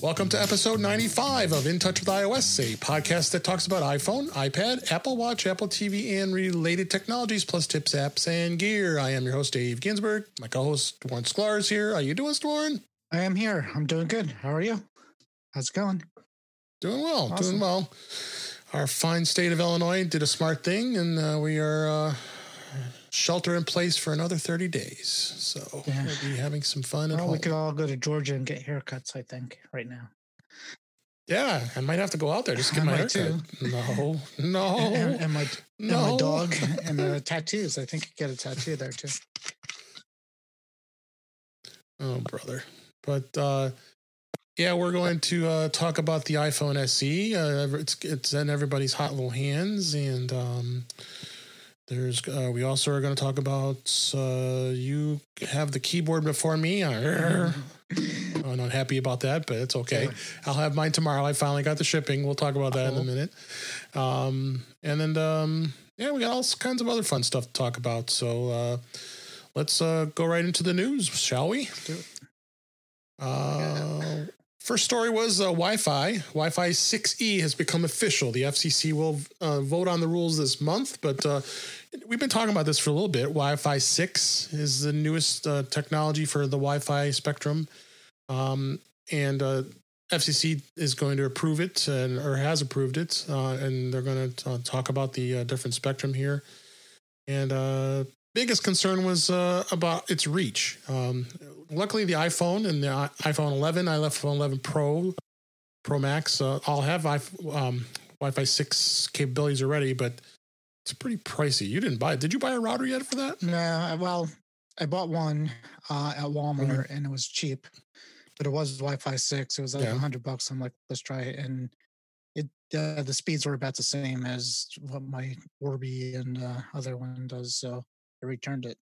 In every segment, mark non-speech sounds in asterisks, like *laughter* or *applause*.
Welcome to episode 95 of In Touch with iOS, a podcast that talks about iPhone, iPad, Apple Watch, Apple TV, and related technologies, plus tips, apps, and gear. I am your host, Dave Ginsburg. My co-host, Warren Sklar, is here. How are you doing, Warren? I am here. I'm doing good. How are you? How's it going? Doing well. Awesome. Doing well. Our fine state of Illinois did a smart thing, and uh, we are uh, shelter in place for another 30 days. So yeah. we'll be having some fun. Well, we could all go to Georgia and get haircuts, I think, right now. Yeah, I might have to go out there just get I my haircut. Too. No, *laughs* no, and, and, my no. *laughs* and my dog and the tattoos. I think you get a tattoo there too. Oh, brother! But uh, yeah, we're going to uh, talk about the iPhone SE. Uh, it's it's in everybody's hot little hands, and um, there's uh, we also are going to talk about uh, you have the keyboard before me. I'm not happy about that, but it's okay. I'll have mine tomorrow. I finally got the shipping. We'll talk about that in a minute. Um, and then um, yeah, we got all kinds of other fun stuff to talk about. So uh, let's uh, go right into the news, shall we? Do it. Uh, First story was uh, Wi-Fi. Wi-Fi 6E has become official. The FCC will uh, vote on the rules this month, but uh, we've been talking about this for a little bit. Wi-Fi 6 is the newest uh, technology for the Wi-Fi spectrum, um, and uh, FCC is going to approve it and or has approved it, uh, and they're going to talk about the different spectrum here. And biggest concern was about its reach. Um, luckily the iPhone and the iPhone 11, iPhone 11 Pro, Pro Max, uh, all have um, Wi-Fi 6 capabilities already, but it's pretty pricey. You didn't buy it. Did you buy a router yet for that? No. Well, I bought one uh, at Walmart mm-hmm. and it was cheap, but it was Wi-Fi 6. It was like a yeah. hundred bucks. I'm like, let's try it. And it uh, the speeds were about the same as what my Orbi and uh, other one does. So I returned it.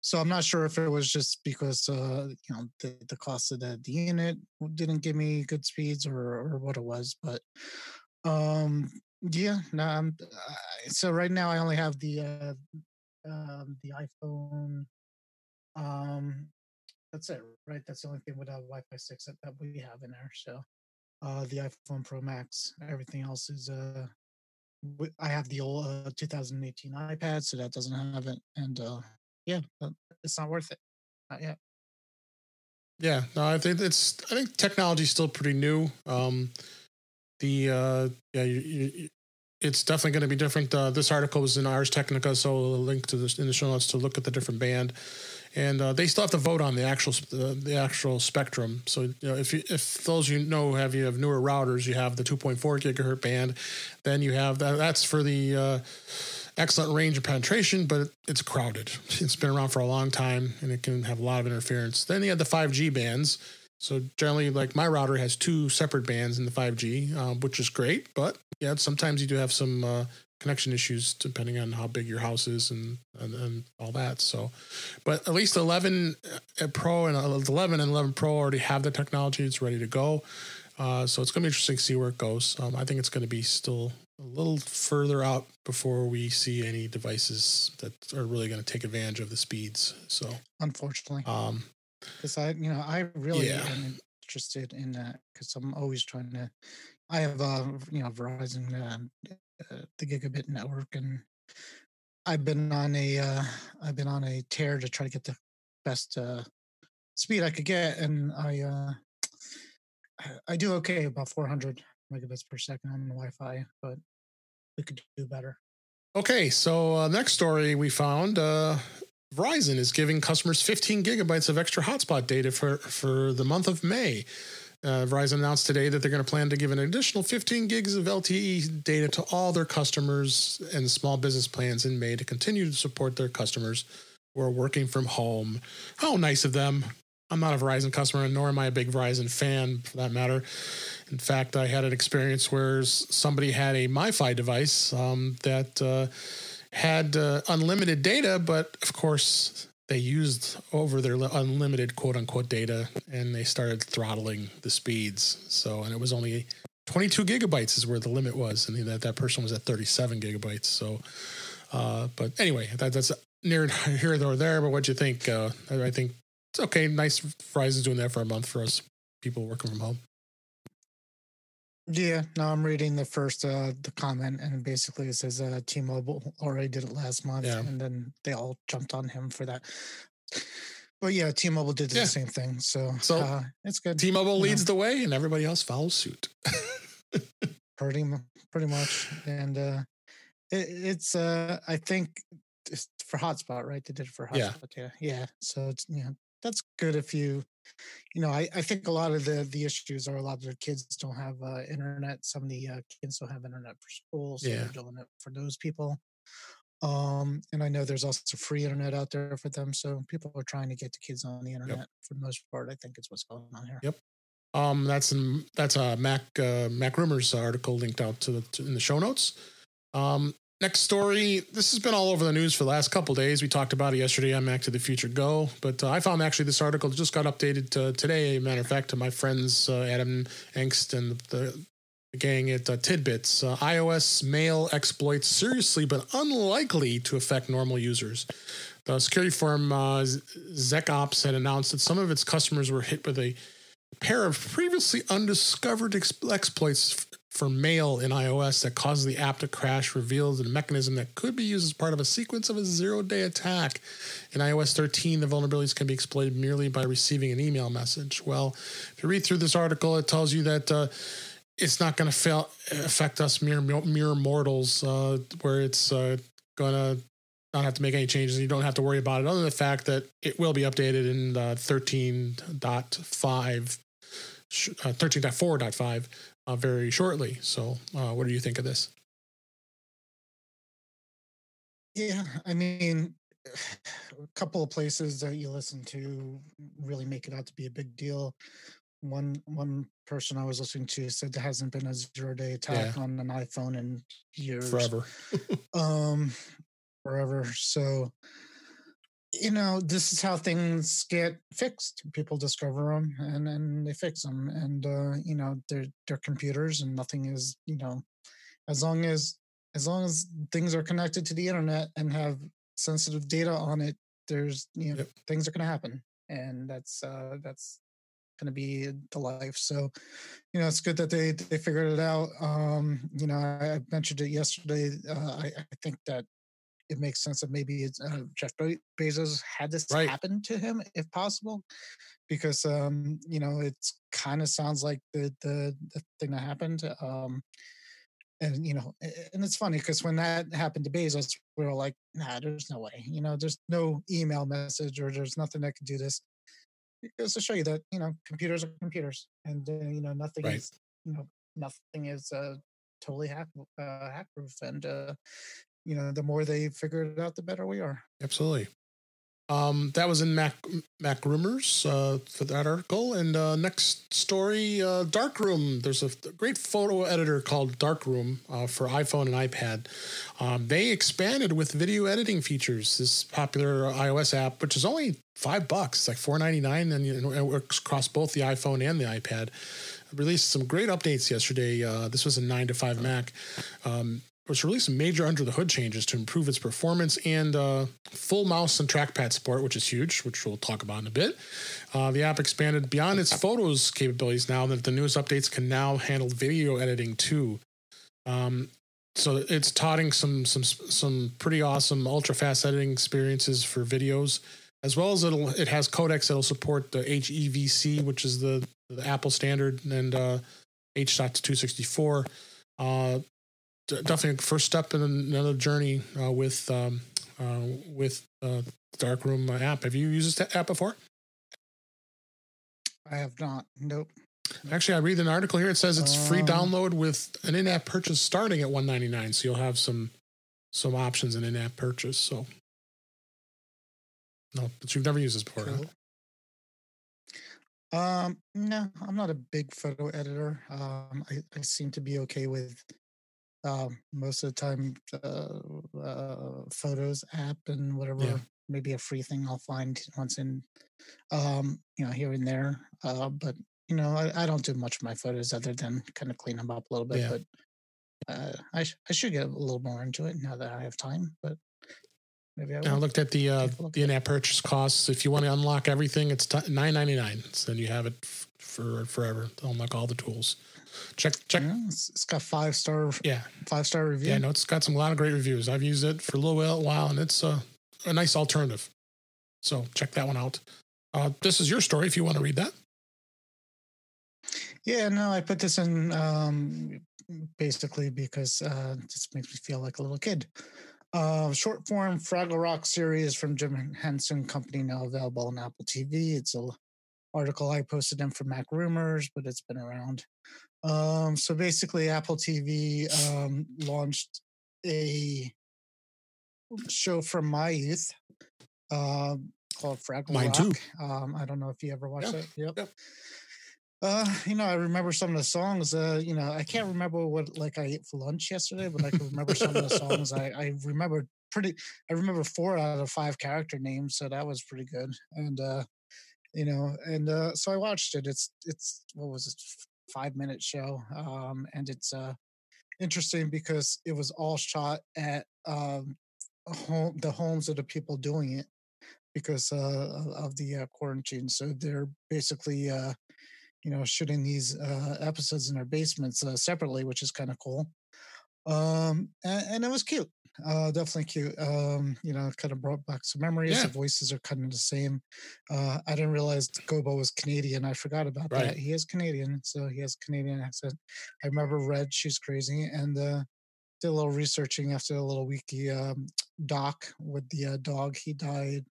So I'm not sure if it was just because uh, you know the, the cost of the, the unit didn't give me good speeds or or what it was, but um yeah, no, I'm, uh, so right now I only have the uh, um, the iPhone. Um, that's it, right? That's the only thing without Wi-Fi six that, that we have in there. So uh, the iPhone Pro Max. Everything else is uh I have the old uh, 2018 iPad, so that doesn't have it, and uh, yeah, it's not worth it. Not yet. Yeah, no, I think it's. I think technology is still pretty new. Um, the uh, yeah, you, you, it's definitely going to be different. Uh, this article was in Ars Technica, so a link to this in the show notes to look at the different band and uh, they still have to vote on the actual uh, the actual spectrum. So you know, if you, if those you know have you have newer routers, you have the 2.4 gigahertz band, then you have that. That's for the uh, excellent range of penetration, but it's crowded. It's been around for a long time, and it can have a lot of interference. Then you have the 5G bands. So generally, like my router has two separate bands in the 5G, uh, which is great. But yeah, sometimes you do have some uh, connection issues depending on how big your house is and, and, and all that. So, but at least 11 uh, Pro and 11 and 11 Pro already have the technology. It's ready to go. Uh, so it's going to be interesting to see where it goes. Um, I think it's going to be still a little further out before we see any devices that are really going to take advantage of the speeds. So unfortunately, um, because I, you know, I really yeah. am interested in that because I'm always trying to. I have, uh, you know, Verizon uh, uh, the gigabit network, and I've been on a uh, I've been on a tear to try to get the best uh, speed I could get, and I uh, I do okay about 400 megabits per second on Wi-Fi, but we could do better. Okay, so uh, next story we found uh, Verizon is giving customers 15 gigabytes of extra hotspot data for for the month of May. Uh, Verizon announced today that they're going to plan to give an additional 15 gigs of LTE data to all their customers and small business plans in May to continue to support their customers who are working from home. How nice of them. I'm not a Verizon customer, nor am I a big Verizon fan for that matter. In fact, I had an experience where somebody had a MiFi device um, that uh, had uh, unlimited data, but of course, they used over their unlimited quote unquote data and they started throttling the speeds. So, and it was only 22 gigabytes is where the limit was. And that, that person was at 37 gigabytes. So, uh, but anyway, that, that's near *laughs* here or there. But what do you think? Uh, I think it's okay. Nice Verizon's doing that for a month for us people working from home. Yeah, no, I'm reading the first uh the comment and basically it says uh T-Mobile already did it last month yeah. and then they all jumped on him for that. But yeah, T-Mobile did the same thing. So, so uh, it's good. T-Mobile leads know. the way and everybody else follows suit. *laughs* pretty pretty much. And uh it, it's uh I think for hotspot, right? They did it for hotspot. Yeah. yeah. Yeah. So it's you know, that's good if you you know, I, I think a lot of the the issues are a lot of the kids don't have uh, internet. Some of the uh, kids don't have internet for school, so yeah. doing it for those people. Um, and I know there's also free internet out there for them, so people are trying to get the kids on the internet yep. for the most part. I think it's what's going on here. Yep. Um, that's in that's a Mac uh, MacRumors article linked out to the to, in the show notes. Um, Next story. This has been all over the news for the last couple days. We talked about it yesterday on Mac to the Future Go, but uh, I found actually this article just got updated uh, today. Matter of fact, to my friends uh, Adam Engst and the, the gang at uh, Tidbits. Uh, iOS mail exploits seriously but unlikely to affect normal users. The security firm uh, ZecOps had announced that some of its customers were hit with a pair of previously undiscovered exploits for mail in iOS that causes the app to crash reveals a mechanism that could be used as part of a sequence of a zero day attack. In iOS 13, the vulnerabilities can be exploited merely by receiving an email message. Well, if you read through this article, it tells you that uh, it's not going to affect us mere, mere mortals, uh, where it's uh, going to not have to make any changes. You don't have to worry about it, other than the fact that it will be updated in 13.5, uh, 13.4.5 uh, very shortly. So, uh, what do you think of this? Yeah, I mean, a couple of places that you listen to really make it out to be a big deal. One one person I was listening to said there hasn't been a zero day attack yeah. on an iPhone in years, forever, *laughs* um, forever. So you know, this is how things get fixed. People discover them and then they fix them. And, uh, you know, they're, they're computers and nothing is, you know, as long as, as long as things are connected to the internet and have sensitive data on it, there's, you know, yep. things are going to happen. And that's, uh, that's going to be the life. So, you know, it's good that they, they figured it out. Um, you know, I, I mentioned it yesterday. Uh, I, I think that it makes sense that maybe uh, Jeff Bezos had this right. happen to him, if possible, because um, you know it kind of sounds like the, the, the thing that happened. Um, and you know, and it's funny because when that happened to Bezos, we were like, "Nah, there's no way." You know, there's no email message or there's nothing that can do this. It's to show you that you know computers are computers, and uh, you know nothing right. is you know nothing is uh, totally hack uh, hack proof, and uh, you know, the more they figure it out, the better we are. Absolutely. Um, that was in Mac MacRumors uh, for that article. And uh, next story, uh, Darkroom. There's a great photo editor called Darkroom uh, for iPhone and iPad. Um, they expanded with video editing features. This popular iOS app, which is only five bucks, it's like four ninety nine, and it works across both the iPhone and the iPad. Released some great updates yesterday. Uh, this was a nine to five Mac. Um, which released some major under the hood changes to improve its performance and uh, full mouse and trackpad support, which is huge, which we'll talk about in a bit. Uh, the app expanded beyond its photos capabilities now that the newest updates can now handle video editing too. Um, so it's touting some some some pretty awesome ultra fast editing experiences for videos, as well as it'll it has codecs that'll support the HEVC, which is the, the Apple standard, and uh, H.264. Uh, definitely a first step in another journey uh, with um, uh, with uh, Darkroom app. Have you used this app before? I have not. Nope. Actually, I read an article here. It says it's free um, download with an in-app purchase starting at one ninety nine. So you'll have some some options in in-app purchase. So no, but you've never used this before. Cool. Huh? Um, no, I'm not a big photo editor. Um, I, I seem to be okay with um, most of the time uh, uh, photos app and whatever yeah. maybe a free thing i'll find once in um, you know here and there uh, but you know I, I, don't do much of my photos other than kind of clean them up a little bit yeah. but uh, I, sh- I should get a little more into it now that i have time but Maybe I, I looked at the uh, the in-app purchase costs. If you want to unlock everything, it's nine ninety nine. So then you have it f- for forever. Unlock all the tools. Check check. Yeah, it's, got five star. Yeah, five star review. Yeah, no, it's got some a lot of great reviews. I've used it for a little while, and it's a, a nice alternative. So check that one out. Uh, this is your story. If you want to read that. Yeah, no, I put this in um, basically because uh, it just makes me feel like a little kid. Uh, short form Fraggle Rock series from Jim Henson Company now available on Apple TV. It's a article I posted in for Mac Rumors, but it's been around. Um, so basically, Apple TV um, launched a show from my youth uh, called Fraggle Mine Rock. too. Um, I don't know if you ever watched yeah. it. Yep. yep. Uh, you know, I remember some of the songs. Uh, you know, I can't remember what like I ate for lunch yesterday, but I can remember some of the songs. I I remember pretty. I remember four out of five character names, so that was pretty good. And uh, you know, and uh, so I watched it. It's it's what was it, five minute show, um, and it's uh interesting because it was all shot at um home the homes of the people doing it because uh of the uh, quarantine. So they're basically uh you know, shooting these uh, episodes in their basements uh, separately, which is kind of cool. Um, and, and, it was cute. Uh, definitely cute. Um, you know, kind of brought back some memories. Yeah. The voices are kind of the same. Uh, I didn't realize Gobo was Canadian. I forgot about right. that. He is Canadian, so he has Canadian accent. I remember Red. She's crazy, and uh, did a little researching after a little wiki um, doc with the uh, dog. He died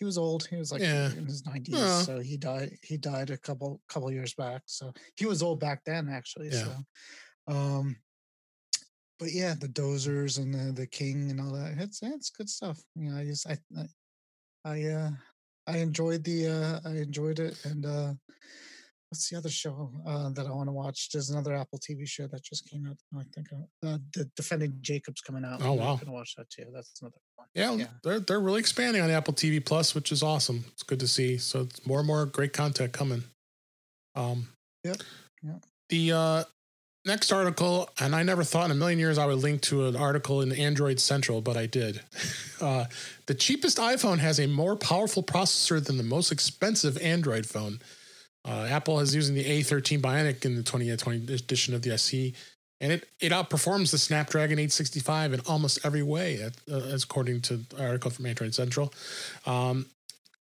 he was old. He was like yeah. in his nineties, yeah. so he died. He died a couple couple years back. So he was old back then, actually. Yeah. So, um, but yeah, the Doozers and the the king and all that. It's it's good stuff. You know, I just I I, I uh I enjoyed the uh I enjoyed it and uh what's the other show uh, that I want to watch? There's another Apple TV show that just came out. I think uh, the Defending Jacob's coming out. Oh wow! I'm gonna watch that too. That's another one. Yeah, yeah, they're they're really expanding on Apple TV Plus, which is awesome. It's good to see. So it's more and more great content coming. Um, yep. Yeah. The uh, next article, and I never thought in a million years I would link to an article in Android Central, but I did. *laughs* Uh, the cheapest iPhone has a more powerful processor than the most expensive Android phone. Uh, Apple is using the A13 Bionic in the 2020 edition of the SE, and it, it outperforms the Snapdragon 865 in almost every way, uh, as according to an article from Android Central. Um,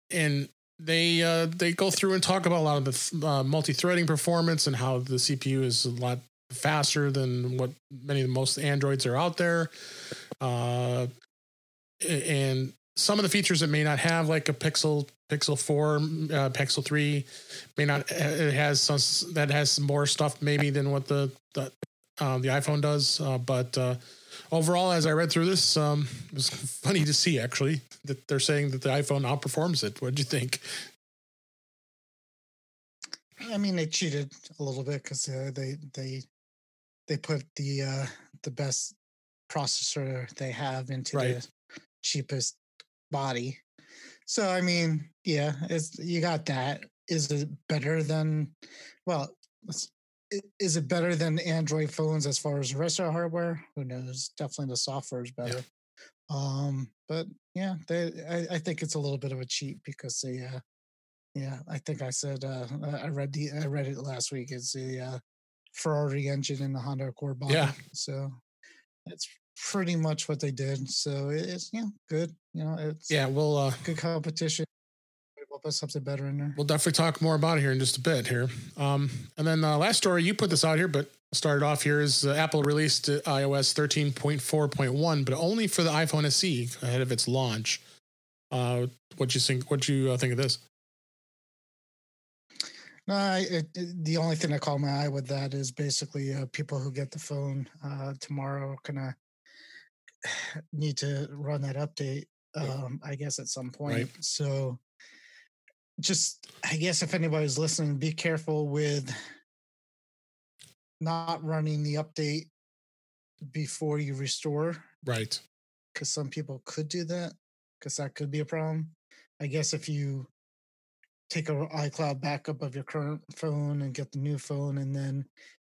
and they uh, they go through and talk about a lot of the uh, multi-threading performance and how the CPU is a lot faster than what many of the most Androids are out there. Uh, and some of the features that may not have, like a Pixel Pixel Four, uh, Pixel Three, may not. It has some that has some more stuff maybe than what the the, uh, the iPhone does. Uh, but uh, overall, as I read through this, um, it was *laughs* funny to see actually that they're saying that the iPhone outperforms it. What do you think? I mean, they cheated a little bit because uh, they they they put the uh, the best processor they have into right. the cheapest body. So I mean, yeah, it's you got that. Is it better than? Well, is it better than Android phones as far as the rest of the hardware? Who knows? Definitely the software is better. Yeah. Um, but yeah, they. I, I, think it's a little bit of a cheat because they. Uh, yeah, I think I said uh, I read the I read it last week. It's the uh, Ferrari engine in the Honda Accord body. Yeah. So that's pretty much what they did. So it's yeah, good. You know, it's yeah, we'll uh, good competition. We'll put something better in there. We'll definitely talk more about it here in just a bit here. Um, and then uh, last story, you put this out here, but started off here is uh, Apple released uh, iOS 13.4.1, but only for the iPhone SE ahead of its launch. Uh, what you think? What you uh, think of this? No, I, it, it, the only thing that caught my eye with that is basically uh, people who get the phone uh, tomorrow gonna *sighs* need to run that update. Um, I guess at some point. Right. So, just I guess if anybody's listening, be careful with not running the update before you restore. Right. Because some people could do that. Because that could be a problem. I guess if you take a iCloud backup of your current phone and get the new phone, and then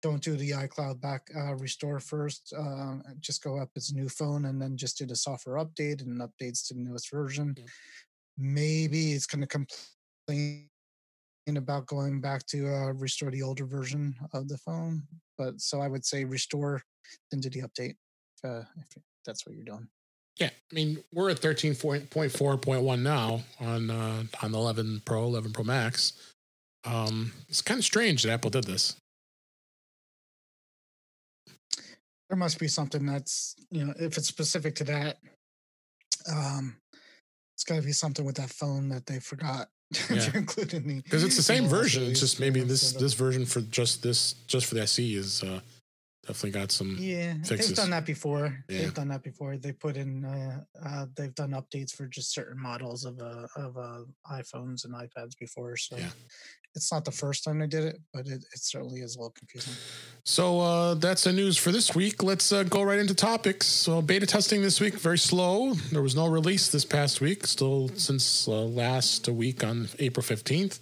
don't do the iCloud back uh, restore first. Uh, just go up as a new phone and then just do the software update and updates to the newest version. Yeah. Maybe it's going to complain about going back to uh, restore the older version of the phone. But so I would say restore, then do the update uh, if that's what you're doing. Yeah, I mean we're at thirteen point four point one now on uh, on the 11 Pro, 11 Pro Max. Um, it's kind of strange that Apple did this. there must be something that's you know if it's specific to that um it's got to be something with that phone that they forgot *laughs* yeah. to include in the because it's the same version it's just maybe this this version for just this just for the SE is uh definitely got some yeah fixes. they've done that before yeah. they've done that before they put in uh, uh they've done updates for just certain models of uh of uh iphones and ipads before so yeah it's not the first time they did it, but it, it certainly is a little confusing. So uh, that's the news for this week. Let's uh, go right into topics. So beta testing this week very slow. There was no release this past week. Still since uh, last week on April fifteenth.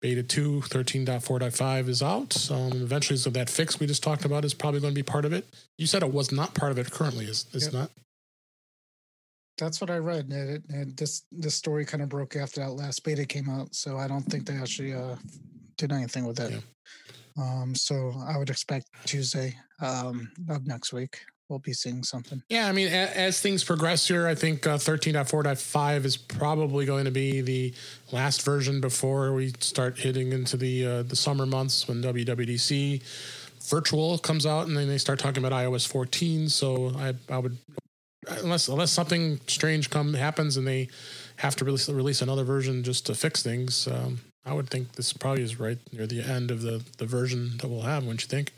Beta 2 13.4.5 is out. Um, eventually, so that fix we just talked about is probably going to be part of it. You said it was not part of it currently, is it's yep. not? That's what I read. And, and this this story kind of broke after that last beta came out, so I don't think they actually uh, did anything with it. Yeah. Um, so I would expect Tuesday um, of next week we'll be seeing something. Yeah, I mean, as, as things progress here, I think uh, 13.4.5 is probably going to be the last version before we start hitting into the uh, the summer months when WWDC virtual comes out and then they start talking about iOS 14. So I, I would unless unless something strange come happens and they have to release release another version just to fix things. Um, I would think this probably is right near the end of the the version that we'll have. Wouldn't you think?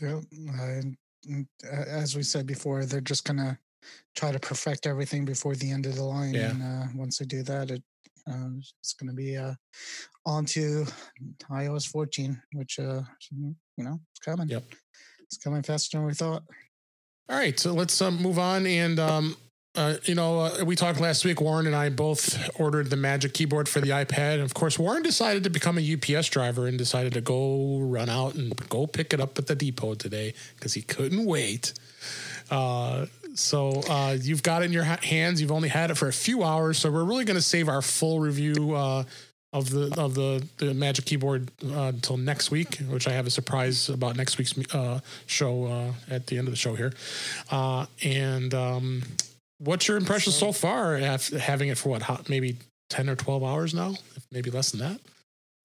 Yeah, mm, as we said before, they're just gonna try to perfect everything before the end of the line. Yeah. And uh, once they do that, it uh, it's going to be uh, on to iOS 14, which uh, you know, it's coming. Yep. It's coming faster than we thought. All right, so let's um, move on. And um, uh, you know, uh, we talked last week. Warren and I both ordered the Magic Keyboard for the iPad, and of course, Warren decided to become a UPS driver and decided to go run out and go pick it up at the depot today because he couldn't wait. Uh, so uh, you've got it in your hands. You've only had it for a few hours, so we're really going to save our full review uh, of the of the the Magic Keyboard uh, until next week, which I have a surprise about next week's show at the end of the show here. And um, what's your impression so, far? Having it for what, maybe ten or twelve hours now, maybe less than that.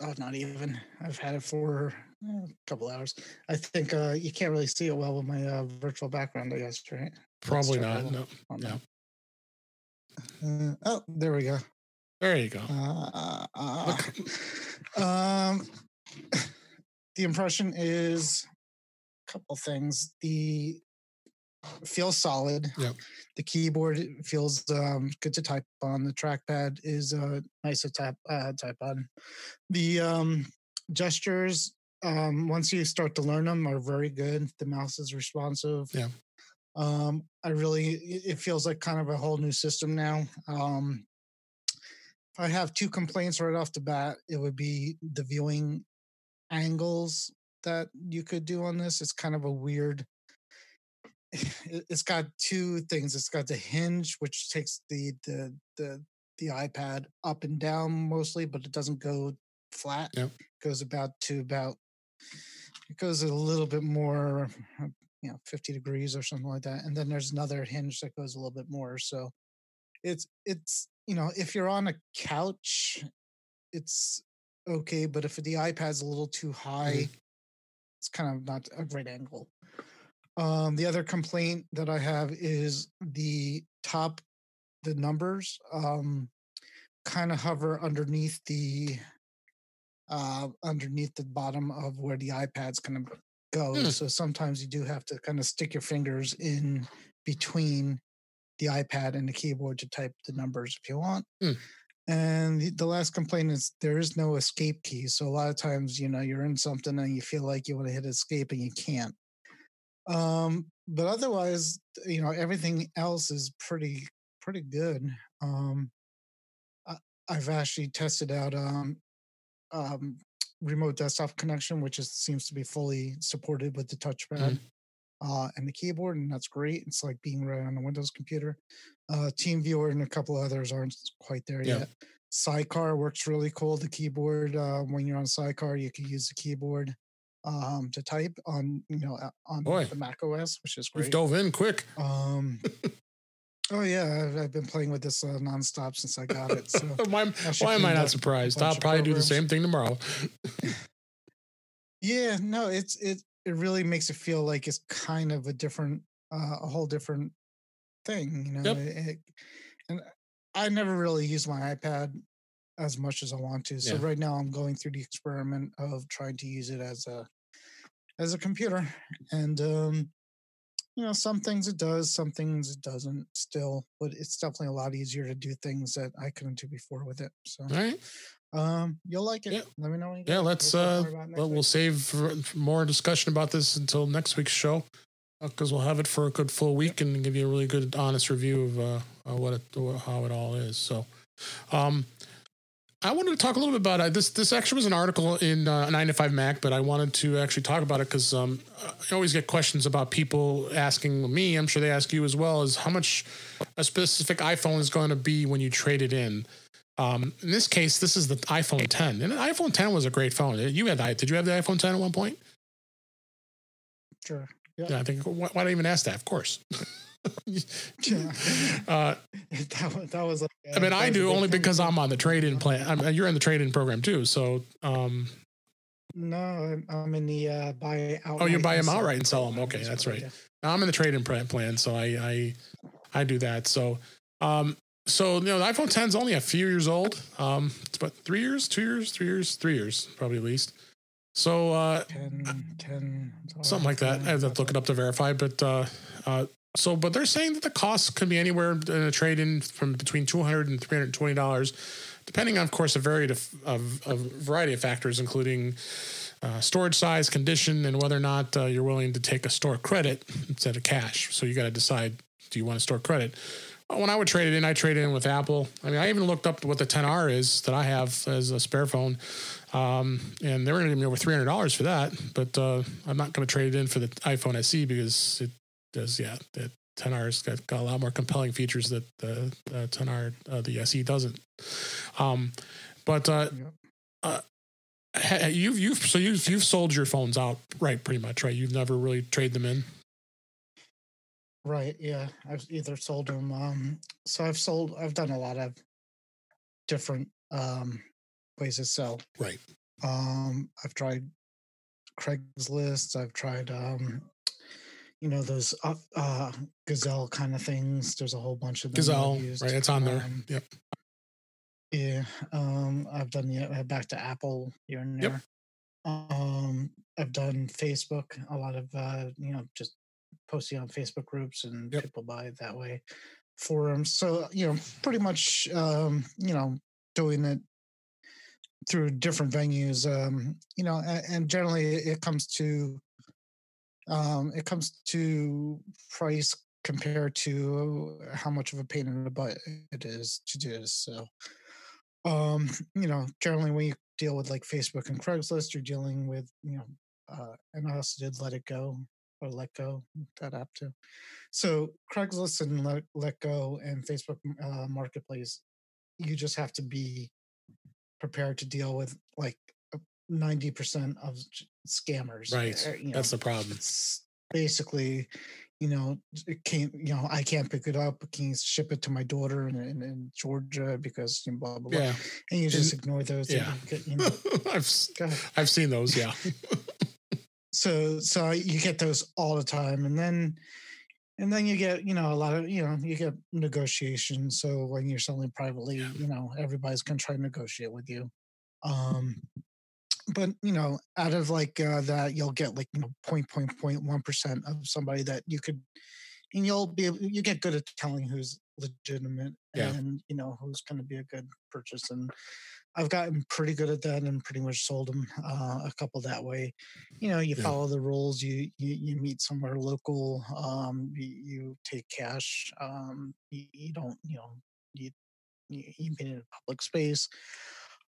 Oh, not even. I've had it for eh, a couple hours. I think uh, you can't really see it well with my uh, virtual background, I guess, right? Probably not. No. no. Uh, oh, there we go. There you go. Uh, uh, *laughs* um, *laughs* the impression is a couple things. The feels solid. Yep. The keyboard feels um, good to type on. The trackpad is uh, nice to tap uh, type on. The um, gestures, um, once you start to learn them, are very good. The mouse is responsive. Yeah. Um, I really, it feels like kind of a whole new system now. Um, I have two complaints right off the bat, it would be the viewing angles that you could do on this. It's kind of a weird. It's got two things. It's got the hinge, which takes the the the the iPad up and down mostly, but it doesn't go flat. Yep. It goes about to about. It goes a little bit more, you know, fifty degrees or something like that. And then there's another hinge that goes a little bit more. So, it's it's you know, if you're on a couch, it's okay. But if the iPad's a little too high, mm-hmm. it's kind of not a great angle. Um, the other complaint that I have is the top, the numbers um, kind of hover underneath the uh, underneath the bottom of where the iPad's kind of go. Mm. So sometimes you do have to kind of stick your fingers in between the iPad and the keyboard to type the numbers if you want. Mm. And the, the, last complaint is there is no escape key. So a lot of times, you know, you're in something and you feel like you want to hit escape and you can't. Um, but otherwise, you know, everything else is pretty pretty good. Um, I, I've actually tested out um, um, remote desktop connection, which is seems to be fully supported with the touchpad mm-hmm. uh, and the keyboard, and that's great. It's like being right on a Windows computer. Uh, TeamViewer and a couple others aren't quite there yeah. yet. Sidecar works really cool. The keyboard uh, when you're on Sidecar, you can use the keyboard um, to type on you know on Boy, the Mac OS, which is great. We've dove in quick. Um, *laughs* oh yeah, I've, I've, been playing with this uh, nonstop since I got it. So *laughs* why, why am I not surprised? I'll probably do the same thing tomorrow. *laughs* yeah, no, it's it it really makes it feel like it's kind of a different, uh, a whole different thing, you know. Yep. It, it, and I never really use my iPad as much as I want to. So yeah. right now I'm going through the experiment of trying to use it as a as a computer. And um you know, some things it does, some things it doesn't still, but it's definitely a lot easier to do things that I couldn't do before with it. So All right. Um, you'll like it. Yeah. Let me know. yeah, let's we'll uh, well, we'll save more discussion about this until next week's show because uh, we'll have it for a good full week and give you a really good, honest review of uh, what it, how it all is. So, um, I wanted to talk a little bit about uh, this. This actually was an article in uh, 9 to 5 Mac, but I wanted to actually talk about it because um, I always get questions about people asking me. I'm sure they ask you as well. Is how much a specific iPhone is going to be when you trade it in. Um, in this case, this is the iPhone 10, and the iPhone 10 was a great phone. You had that? Did you have the iPhone 10 at one point? Sure. Yeah. yeah I think. Why, why do I even ask that? Of course. *laughs* yeah. *laughs* Uh, that, that was like, uh, I mean, I do only because I'm on the trade in plan. I'm, you're in the trade in program too. So, um, no, I'm, I'm in the uh, buy out. Oh, you buy them outright and sell them. Okay, that's right. Yeah. I'm in the trade in plan, so I, I, I do that. So, um, so you know, the iPhone 10 is only a few years old. Um, it's about three years, two years, three years, three years, probably at least. So, uh, 10, 10 something like that. I have to look it up to verify, but, uh, uh, so, but they're saying that the cost could be anywhere in a trade in from between two hundred and three hundred twenty dollars, depending on, of course, a variety of, of, of variety of factors, including uh, storage size, condition, and whether or not uh, you're willing to take a store credit instead of cash. So you got to decide: do you want to store credit? When I would trade it in, I trade it in with Apple. I mean, I even looked up what the 10R is that I have as a spare phone, um, and they're going to give me over three hundred dollars for that. But uh, I'm not going to trade it in for the iPhone SE because it does yeah the 10R's got, got a lot more compelling features that the, the 10R uh, the SE doesn't. Um, but uh, uh, you've you've so you've you've sold your phones out right pretty much right. You've never really traded them in. Right. Yeah, I've either sold them. Um, so I've sold. I've done a lot of different um, ways to sell. Right. Um, I've tried Craigslist. I've tried um, you know those uh, uh, gazelle kind of things there's a whole bunch of them gazelle right it's on there um, yep yeah um i've done the back to apple here and there yep. um i've done facebook a lot of uh you know just posting on facebook groups and yep. people buy it that way forums so you know pretty much um you know doing it through different venues um you know and, and generally it comes to um, it comes to price compared to how much of a pain in the butt it is to do this. So, um, you know, generally when you deal with like Facebook and Craigslist, you're dealing with, you know, uh, and I also did Let It Go or Let Go, that app too. So Craigslist and Let, Let Go and Facebook uh, Marketplace, you just have to be prepared to deal with like 90% of scammers. Right. Uh, you know, That's the problem. basically, you know, it can't, you know, I can't pick it up. Can you ship it to my daughter in, in, in Georgia because you know, blah, blah, blah. Yeah. And you just and, ignore those. Yeah. Get, you *laughs* know, I've, I've seen those. Yeah. *laughs* so, so you get those all the time. And then, and then you get, you know, a lot of, you know, you get negotiations. So when you're selling privately, yeah. you know, everybody's going to try to negotiate with you. Um, but you know out of like uh, that you'll get like you know point point point one percent of somebody that you could and you'll be able, you get good at telling who's legitimate yeah. and you know who's going to be a good purchase and i've gotten pretty good at that and pretty much sold them uh, a couple that way you know you yeah. follow the rules you, you you meet somewhere local um you, you take cash um you, you, don't you know you you, you meet in a public space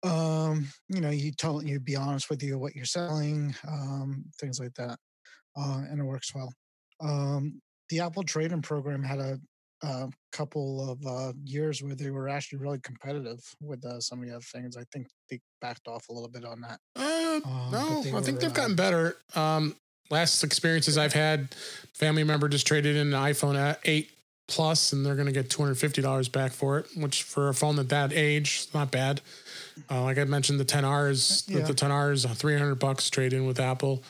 Um, you know, you tell you be honest with you what you're selling, um, things like that, uh, and it works well. Um, the Apple Trade-in program had a, a couple of uh, years where they were actually really competitive with uh, some of the other things. I think they backed off a little bit on that. Uh, um, no, I were, think they've gotten uh better. Um, last experiences I've had, family member just traded in an iPhone 8 Plus, and they're going to get two hundred fifty dollars back for it, which for a phone at that age, not bad. Uh, like I mentioned, the 10Rs, yeah. the, the 10Rs, three hundred bucks trade in with Apple.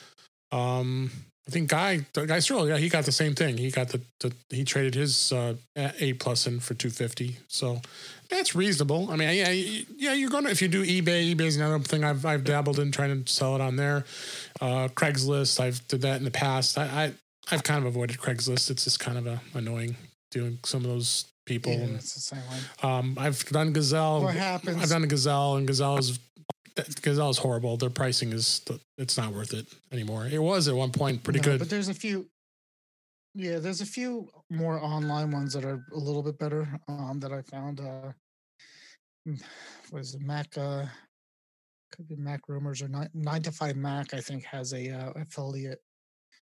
Um, I think Guy, Guy Serle, yeah, he got the same thing. He got the, the he traded his uh, eight plus in for two fifty. So that's reasonable. I mean, yeah, yeah, you're gonna if you do eBay. eBay's another thing I've I've dabbled in trying to sell it on there. Uh, Craigslist, I've did that in the past. I, I I've kind of avoided Craigslist. It's just kind of a annoying doing some of those people. Yeah, it's the same one. Um, I've done Gazelle. What happens? I've done a Gazelle, and Gazelle is Gazelle is horrible. Their pricing is it's not worth it anymore. It was at one point pretty no, good, but there's a few. Yeah, there's a few more online ones that are a little bit better um, that I found. Uh, was Mac? Uh, could be Mac Rumors or nine, nine to Five Mac. I think has a uh, affiliate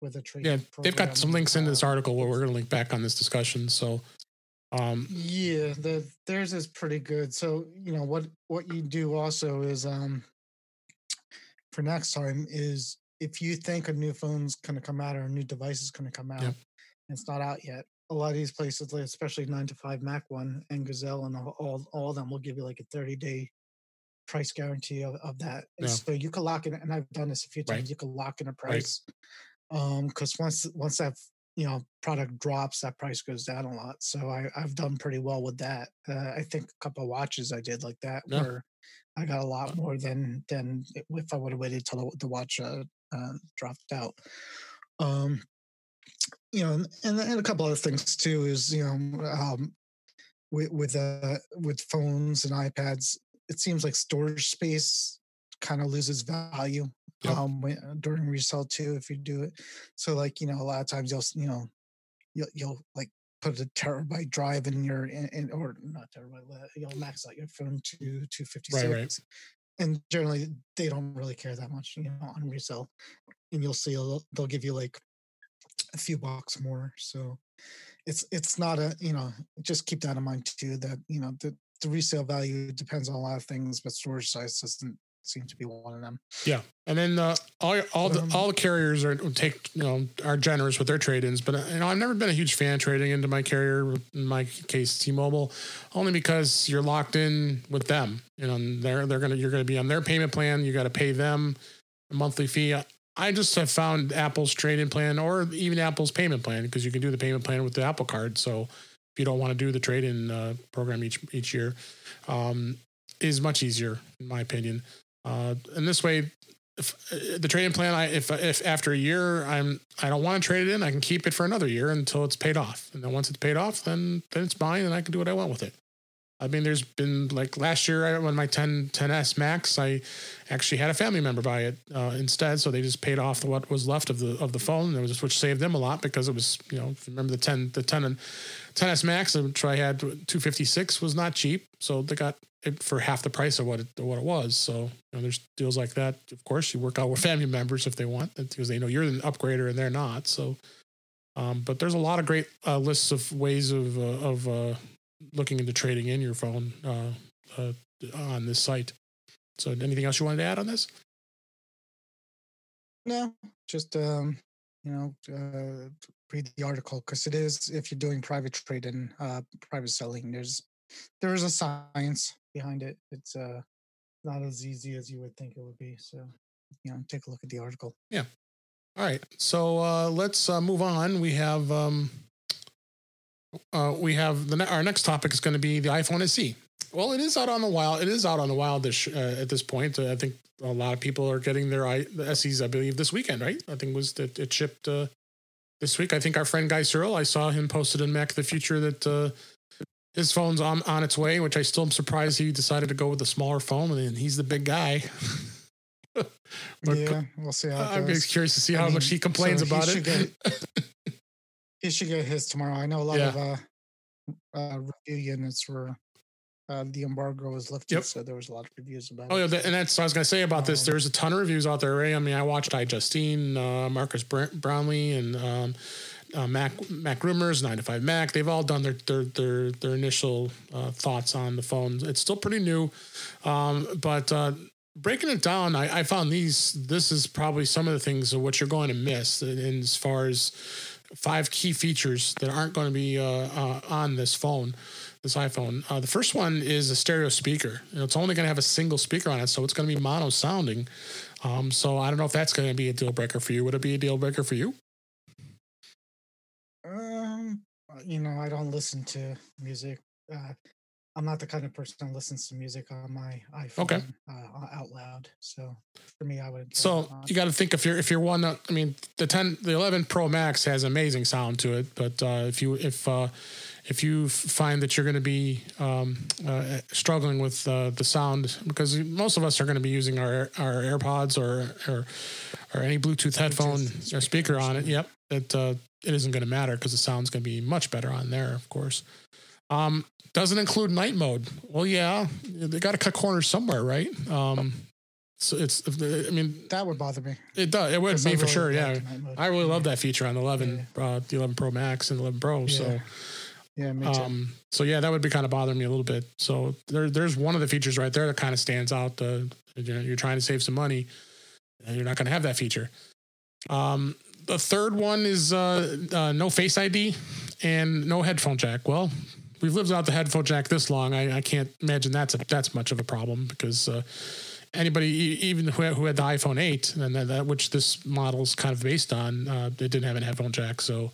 with a trade. Yeah, they've got some links in this article where we're going to link back on this discussion. So um, yeah, the theirs is pretty good. So you know what what you do also is um for next time is if you think a new phone's going to come out or a new device is going to come out, yep. it's not out yet. A lot of these places, like especially nine to five Mac one and Gazelle and all all of them, will give you like a thirty day price guarantee of, of that. Yeah. So you can lock in, and I've done this a few times. Right. You can lock in a price. Right. Um, because once once that you know product drops that price goes down a lot so I, i've done pretty well with that uh, i think a couple of watches i did like that yeah. where i got a lot more than than if i would have waited till the watch uh, uh, dropped out. Um you know and, and a couple other things too is you know um with with uh with phones and ipads it seems like storage space kind of loses value yep. um, when, uh, during resale too if you do it. So like you know a lot of times you'll you know you'll you'll like put a terabyte drive in your in, in or not terabyte you'll max out your phone to 256 right, right. and generally they don't really care that much you know on resale and you'll see they'll, they'll give you like a few bucks more so it's it's not a you know just keep that in mind too that you know the the resale value depends on a lot of things but storage size doesn't seem to be one of them. Yeah, and then uh, all all the um, all the carriers are take you know are generous with their trade-ins, but uh, you know I've never been a huge fan trading into my carrier. In my case, T-Mobile, only because you're locked in with them. You know, they're they're gonna you're gonna be on their payment plan. You got to pay them a monthly fee. I just have found Apple's trade-in plan or even Apple's payment plan because you can do the payment plan with the Apple Card. So if you don't want to do the trade-in uh, program each each year, um, is much easier in my opinion. Uh, and this way, if uh, the trading plan, I if if after a year I'm I don't want to trade it in, I can keep it for another year until it's paid off, and then once it's paid off, then then it's mine, and I can do what I want with it. I mean, there's been like last year when my 10 10s Max, I actually had a family member buy it uh, instead, so they just paid off what was left of the of the phone, which saved them a lot because it was you know remember the 10 the 10 and 10s Max, which I had 256 was not cheap, so they got it for half the price of what it what it was. So you know, there's deals like that. Of course, you work out with *laughs* family members if they want, because they know you're an upgrader and they're not. So, um, but there's a lot of great uh, lists of ways of uh, of uh, looking into trading in your phone uh, uh, on this site. So, anything else you wanted to add on this? No, just um, you know, uh, read the article because it is if you're doing private trade and uh, private selling, there's there is a science behind it. It's uh not as easy as you would think it would be. So, you know, take a look at the article. Yeah. All right. So uh, let's uh, move on. We have um, uh, we have the ne- our next topic is going to be the iPhone SE. Well, it is out on the wild. It is out on the wild this, uh, at this point. I think a lot of people are getting their I, the SEs, I believe, this weekend. Right? I think was that it shipped uh, this week. I think our friend Guy Serle, I saw him posted in Mac the Future that uh, his phone's on, on its way, which I still am surprised he decided to go with a smaller phone. And he's the big guy. *laughs* yeah, we'll see how I'm goes. curious to see how I mean, much he complains so about he it. Get, *laughs* he should get his tomorrow. I know a lot yeah. of uh, uh, review units were uh, the embargo was lifted, yep. so there was a lot of reviews about oh, it. Oh yeah, and that's what I was gonna say about um, this. There's a ton of reviews out there. Right? I mean, I watched iJustine, uh, Marques Brownlee, and um, uh, Mac MacRumors, Nine to Five Mac. They've all done their their their, their initial uh, thoughts on the phone. It's still pretty new, um, but uh, breaking it down, I, I, found these. This is probably some of the things of what you're going to miss in, as far as five key features that aren't going to be uh, on this phone, this iPhone. Uh, the first one is a stereo speaker. It's only going to have a single speaker on it, so it's going to be mono sounding. Um, so I don't know if that's going to be a deal breaker for you. Would it be a deal breaker for you? Um, you know, I don't listen to music. Uh, I'm not the kind of person that listens to music on my iPhone okay. uh, out loud. So for me, I would. So you got to think if you're if you're one. I mean, the 10, the 11 Pro Max has amazing sound to it, but uh, if you if uh, if you find that you're going to be um, uh, struggling with uh, the sound, because most of us are going to be using our our AirPods or or, or any Bluetooth headphone Bluetooth or speaker on it. Yep, it uh, it isn't going to matter because the sound's going to be much better on there, of course. Um, doesn't include night mode. Well, yeah, they got to cut corners somewhere, right? Um, so it's, I mean, that would bother me. It does. It would be really for sure. Yeah, I really yeah. love that feature on the 11, yeah. uh, the 11 Pro Max and 11 Pro. Yeah. So, yeah. Um, so yeah, that would be kind of bothering me a little bit. So there, there's one of the features right there that kind of stands out. Uh, you know, you're trying to save some money, and you're not going to have that feature. Um, the third one is uh, uh, no Face ID and no headphone jack. Well, we've lived without the headphone jack this long. I, I can't imagine that's a, that's much of a problem because uh, anybody, even who had, who had the iPhone 8, and that, that, which this model is kind of based on, uh, it didn't have a headphone jack. So,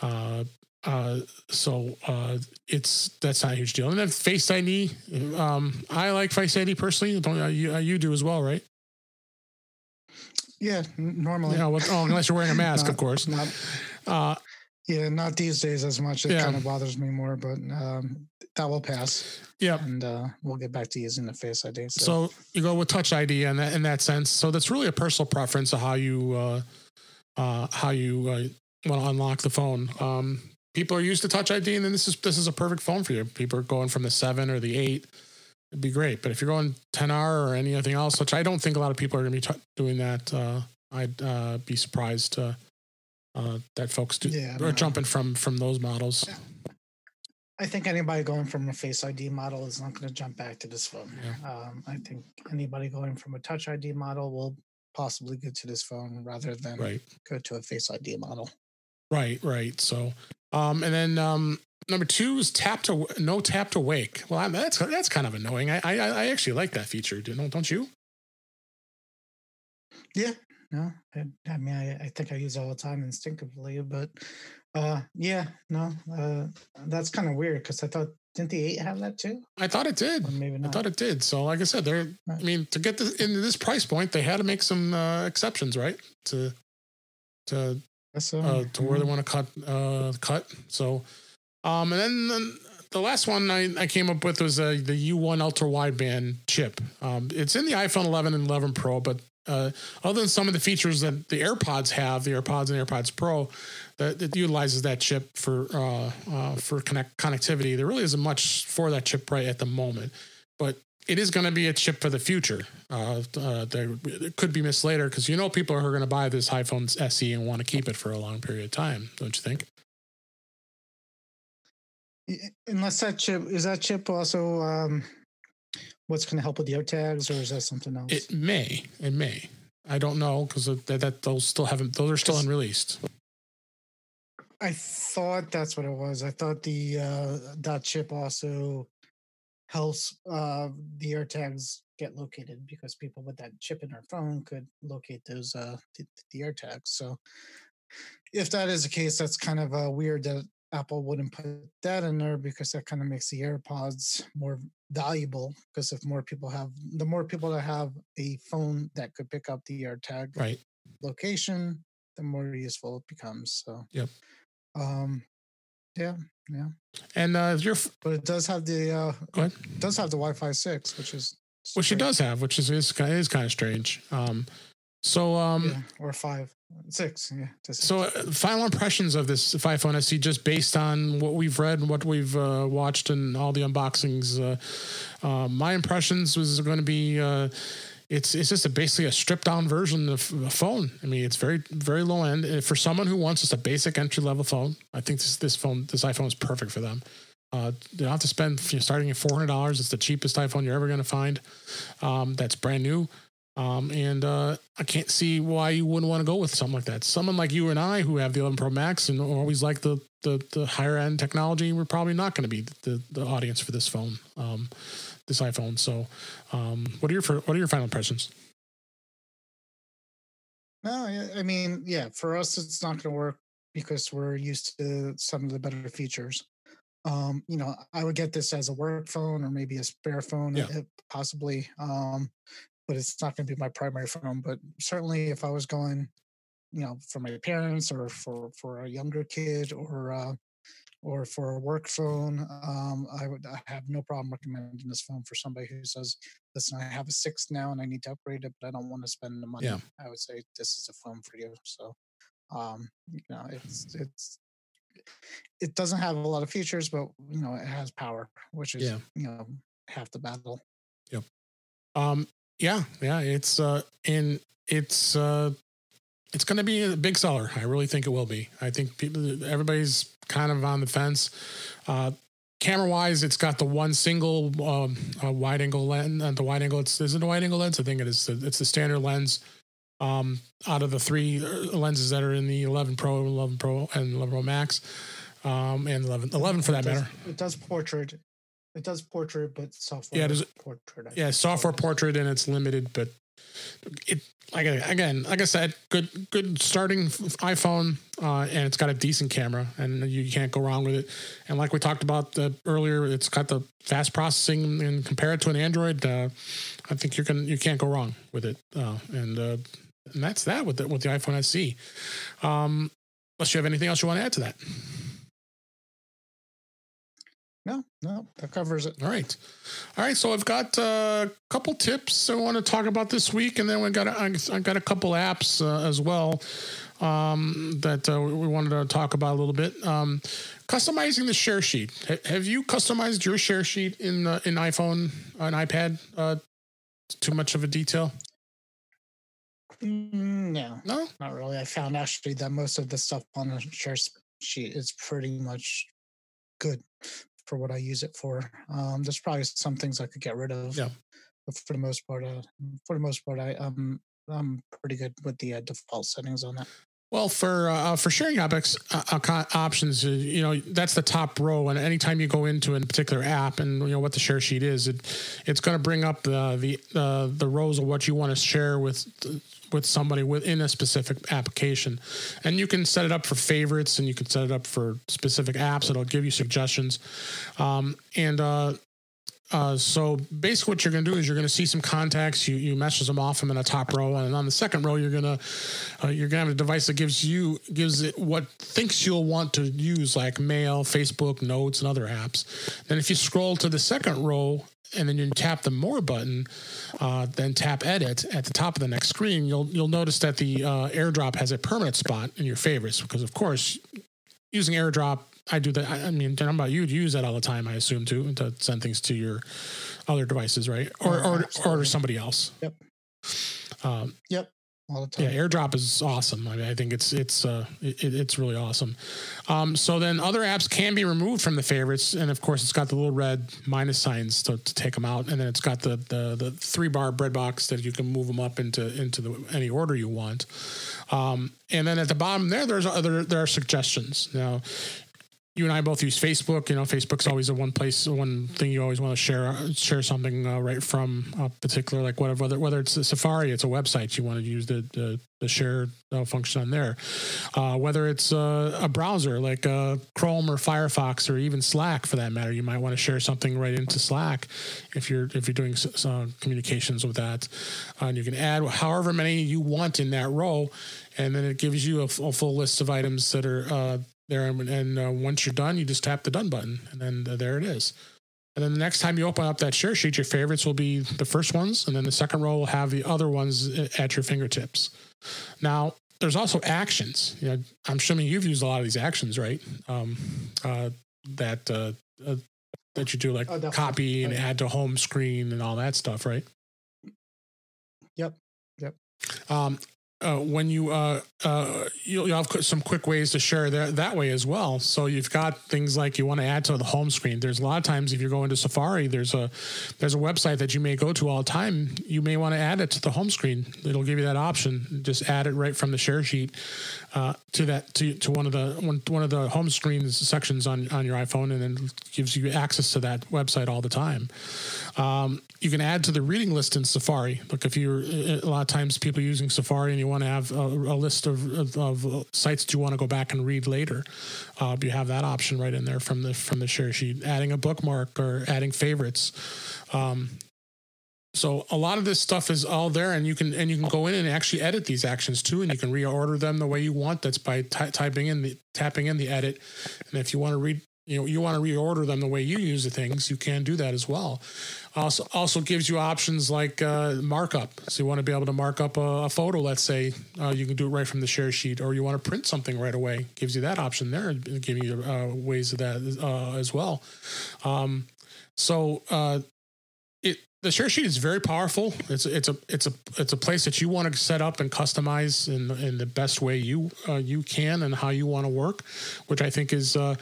uh, uh, so uh, it's that's not a huge deal. And then Face ID, um, I like Face ID personally. Don't uh, you, you do as well, right? Yeah, normally. Yeah, well, oh, unless you're wearing a *laughs* mask, not, of course. Not, uh, yeah, not these days as much. It yeah. kind of bothers me more, but um, that will pass. Yeah, and uh, we'll get back to using the Face ID. So. so. you go with Touch ID in that in that sense. So that's really a personal preference of how you uh, uh, how you uh, want to unlock the phone. Um, people are used to Touch ID, and then this is this is a perfect phone for you. People are going from the seven or the eight. It'd be great, but if you're going 10R or anything else, which I don't think a lot of people are going to be t- doing that, uh, I'd uh, be surprised uh, that folks do yeah, are jumping from from those models. Yeah. I think anybody going from a Face ID model is not going to jump back to this phone. Yeah. Um, I think anybody going from a Touch ID model will possibly get to this phone rather than right. go to a Face ID model. Right, right. So, um, and then um, number two is tap to no tap to wake. Well, that's that's kind of annoying. I I, I actually like that feature. Don't don't you? Yeah, no, I, I mean, I, I, think I use all the time instinctively, but uh, yeah, no, uh, that's kind of weird because I thought didn't the eight have that too? I thought it did. Or maybe not. I thought it did. So, like I said, they're. I mean, to get this, into this price point, they had to make some uh, exceptions, right? To to so. uh, to where they want to cut uh, cut. So, um, and then, then the last one I, I came up with was uh, the U1 ultra wideband chip. Um, it's in the iPhone 11 and 11 Pro, but uh, other than some of the features that the AirPods have, the AirPods and AirPods Pro, that, that utilizes that chip for uh, uh, for connect connectivity. There really isn't much for that chip right at the moment, but it is going to be a chip for the future. Uh, uh, there, it could be missed later because you know people are going to buy this iPhone SE and want to keep it for a long period of time, don't you think? Unless that chip is that chip also um, what's going to help with the AirTags, or is that something else? It may. It may. I don't know because that, that those still haven't. Those are still unreleased. I thought that's what it was. I thought the uh, that chip also helps uh, the AirTags get located because people with that chip in their phone could locate those uh, the, the AirTags. So if that is the case, that's kind of uh, weird that Apple wouldn't put that in there because that kind of makes the AirPods more valuable. Because if more people have, the more people that have a phone that could pick up the AirTag right. location, the more useful it becomes. So, yep. Um, yeah, yeah. And uh, your, but it does have the uh, Go ahead. does have the Wi-Fi six, which is which it does have, which is is, kind is kind of strange. Um, so um, yeah, or five. Six, yeah. So, uh, final impressions of this iPhone SE, just based on what we've read and what we've uh, watched and all the unboxings. Uh, uh my impressions was going to be uh, it's it's just a, basically a stripped down version of a phone. I mean, it's very very low end for someone who wants just a basic entry level phone. I think this this phone this iPhone is perfect for them. Uh, you don't have to spend you know, starting at four hundred dollars. It's the cheapest iPhone you're ever going to find. Um, that's brand new. Um, and uh, I can't see why you wouldn't want to go with something like that. Someone like you and I, who have the 11 Pro Max and always like the the, the higher end technology, we're probably not going to be the, the audience for this phone, um, this iPhone. So, um, what are your what are your final impressions? No, I mean, yeah, for us, it's not going to work because we're used to some of the better features. Um, you know, I would get this as a work phone or maybe a spare phone, yeah. possibly. Um, but it's not going to be my primary phone. But certainly, if I was going, you know, for my parents or for for a younger kid or uh, or for a work phone, um, I would I have no problem recommending this phone for somebody who says, "Listen, I have a six now and I need to upgrade it, but I don't want to spend the money." Yeah. I would say this is a phone for you. So, um, you know, it's it's it doesn't have a lot of features, but you know, it has power, which is yeah. you know half the battle. Yep. Um, yeah, yeah, it's uh, and it's uh, it's going to be a big seller. I really think it will be. I think people, everybody's kind of on the fence. Uh, camera wise, it's got the one single um, uh, wide angle lens. Uh, the wide angle, it's is it a wide angle lens? I think it is. It's the standard lens. Um, out of the three uh, lenses that are in the 11 Pro, 11 Pro, and 11 Pro Max, um, and 11, 11 for that it does, matter. It does portrait it does portrait, but software. Yeah, does portrait. I yeah, software portrait, and it's limited, but it like again, like I said, good good starting iPhone, uh, and it's got a decent camera, and you can't go wrong with it. And like we talked about the, earlier, it's got the fast processing, and compare it to an Android, uh, I think you can you can't go wrong with it. Uh, and uh, and that's that with the with the iPhone SE. Um, unless you have anything else you want to add to that. No, no, that covers it. All right, all right. So I've got uh, a couple tips I want to talk about this week, and then we got a, I got a couple apps uh, as well um, that uh, we wanted to talk about a little bit. Um, customizing the share sheet. H- have you customized your share sheet in uh, in iPhone, an iPad? Uh, too much of a detail? Mm, no, no, not really. I found actually that most of the stuff on the share sheet is pretty much good for what I use it for. Um, there's probably some things I could get rid of. Yeah. But for the most part, uh, for the most part, I um I'm pretty good with the uh, default settings on that. Well, for uh, for sharing objects uh, options, uh, you know that's the top row, and anytime you go into a particular app and you know what the share sheet is, it it's going to bring up the the uh, the rows of what you want to share with with somebody within a specific application. And you can set it up for favorites and you can set it up for specific apps. It'll give you suggestions. Um, and uh, uh, so basically, what you're going to do is you're going to see some contacts. You you message them off them in a top row, and on the second row, you're gonna uh, you're gonna have a device that gives you gives it what thinks you'll want to use, like mail, Facebook, Notes, and other apps. Then, if you scroll to the second row, and then you tap the more button, uh, then tap edit at the top of the next screen, you'll you'll notice that the uh, AirDrop has a permanent spot in your favorites because of course using AirDrop, I do that. I, mean, I'm about you. Use that all the time, I assume, too, to send things to your other devices, right? Or or, or, or somebody else. Yep. Um, yep all the time. Yeah, AirDrop is awesome. I mean, I think it's it's uh it, it's really awesome. Um, so then other apps can be removed from the favorites, and of course it's got the little red minus signs to, to take them out, and then it's got the the the three bar bread box that you can move them up into into the, any order you want. Um, and then at the bottom there, there's other there are suggestions. Now you and I both use Facebook. You know, Facebook's always the one place, one thing you always want to share share something uh, right from a particular, like whatever, whether whether it's Safari, it's a website, you want to use the the, the share uh, function on there. Uh, whether it's uh, a browser like uh, Chrome or Firefox or even Slack for that matter, you might want to share something right into Slack if you're if you're doing some communications with that. and you can add however many you want in that row, and then it gives you a, a full list of items that are uh, there. And, and uh, once you're done, you just tap the done button, and then uh, there it is. And then the next time you open up that share sheet, your favorites will be the first ones, and then the second row will have the other ones uh, at your fingertips. Now, there's also actions. You know, I'm assuming you've used a lot of these actions, right? Um, uh, that uh, uh, that you do like oh, copy and add to home screen and all that stuff, right? Yep. Yep. Um, uh, when you uh, uh, you'll, you'll, have some quick ways to share that that way as well. So you've got things like you want to add to the home screen. There's a lot of times if you're going to Safari, there's a there's a website that you may go to all the time. You may want to add it to the home screen. It'll give you that option. Just add it right from the share sheet uh, to that to, to one of the one, one of the home screen sections on on your iPhone, and then gives you access to that website all the time. Um, you can add to the reading list in Safari. Like if you're a lot of times people using Safari and you want to have a, a list of, of, of, sites that you want to go back and read later, uh, you have that option right in there from the from the share sheet. Adding a bookmark or adding favorites. Um, so a lot of this stuff is all there, and you can and you can go in and actually edit these actions too, and you can reorder them the way you want. That's by t- typing in the tapping in the edit, and if you want to read you know you want to reorder them the way you use the things you can do that as well. Also also gives you options like uh, markup. So you want to be able to mark up a, a photo let's say uh, you can do it right from the share sheet or you want to print something right away gives you that option there giving you uh, ways of that uh, as well. Um, so uh, the share sheet is very powerful. It's it's a it's a it's a place that you want to set up and customize in in the best way you uh, you can and how you want to work, which I think is uh,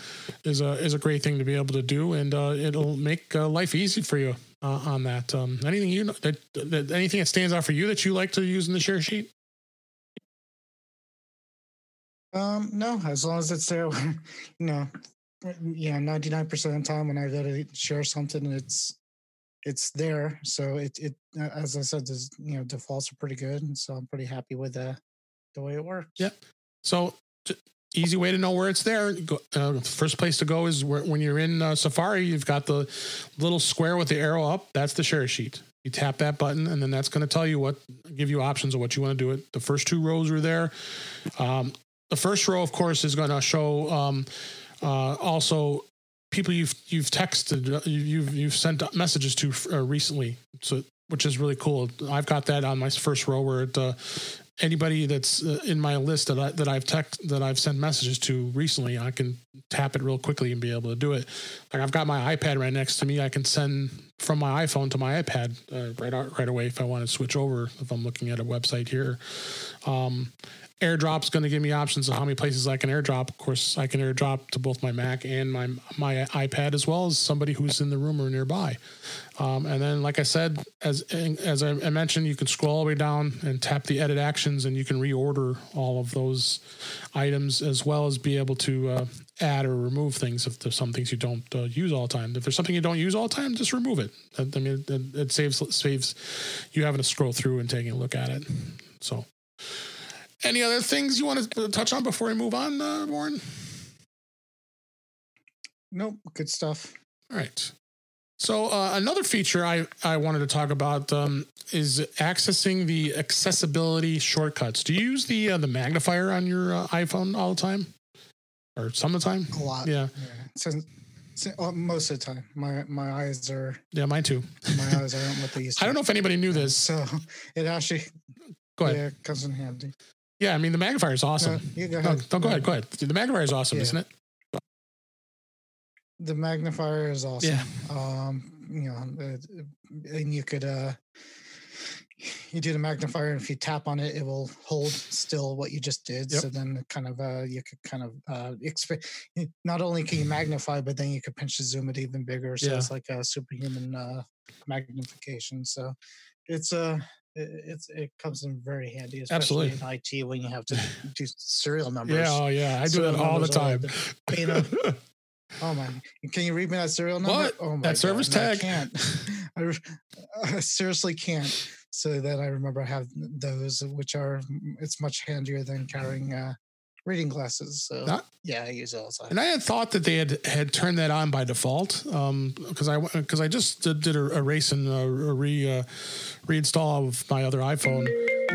is a is a great thing to be able to do, and uh, it'll make uh, life easy for you uh, on that. Um, anything you know, that, that anything that stands out for you that you like to use in the share sheet? Um, no, as long as it's there, *laughs* you know, yeah, ninety nine percent of the time when I go to share something, it's it's there. So it it uh, as I said, the you know defaults are pretty good, and so I'm pretty happy with the the way it works. Yeah. So easy way to know where it's there. Go, uh, first place to go is where, when you're in uh, Safari. You've got the little square with the arrow up. That's the share sheet. You tap that button, and then that's going to tell you what, give you options of what you want to do it. The first two rows are there. Um, the first row, of course, is going to show um, uh, also people you've you've texted, uh, you've you've sent messages to uh, recently, so which is really cool. I've got that on my first row where it, uh, anybody that's uh, in my list that I, that I've text that I've sent messages to recently, I can tap it real quickly and be able to do it. Like I've got my iPad right next to me, I can send from my iPhone to my iPad uh, right right away if I want to switch over. If I'm looking at a website here. Um, airdrop's going to give me options of how many places I can airdrop. Of course, I can airdrop to both my Mac and my my iPad as well as somebody who's in the room or nearby. Um, and then, like I said, as as I mentioned, you can scroll all the way down and tap the edit actions, and you can reorder all of those items as well as be able to uh, add or remove things if there's some things you don't uh, use all the time. If there's something you don't use all the time, just remove it. I mean, it, it saves saves you having to scroll through and taking a look at it. So. Any other things you want to touch on before we move on, uh, Warren? Nope, good stuff. All right. So uh, another feature I, I wanted to talk about um, is accessing the accessibility shortcuts. Do you use the uh, the magnifier on your uh, iPhone all the time, or some of the time? A lot. Yeah. yeah. Since, uh, most of the time, my my eyes are. Yeah, mine too. My eyes aren't what they *laughs* used. to I don't know if anybody knew this. So *laughs* it actually. Go ahead. Yeah, comes in handy. Yeah, I mean the magnifier is awesome. Uh, go ahead. No, no, go ahead. Go ahead. The magnifier is awesome, yeah. isn't it? The magnifier is awesome. Yeah. Um, you know, uh, and you could uh, you do the magnifier, and if you tap on it, it will hold still what you just did. Yep. So then, kind of, uh, you could kind of uh, expect. Not only can you magnify, but then you could pinch to zoom it even bigger. So yeah. it's like a superhuman uh, magnification. So it's a uh, it's it comes in very handy, especially Absolutely. in IT when you have to *laughs* do serial numbers. Yeah, oh yeah, I do that all the time. The *laughs* oh my! Can you read me that serial number? What? Oh my! That service tag. *laughs* I can't. I, I seriously can't. So that I remember I have those, which are it's much handier than carrying uh, reading glasses. So Not, yeah, I use it all the time. And I had thought that they had had turned that on by default because um, I because I just did, did a, a, race and a, a re uh, reinstall of my other iPhone,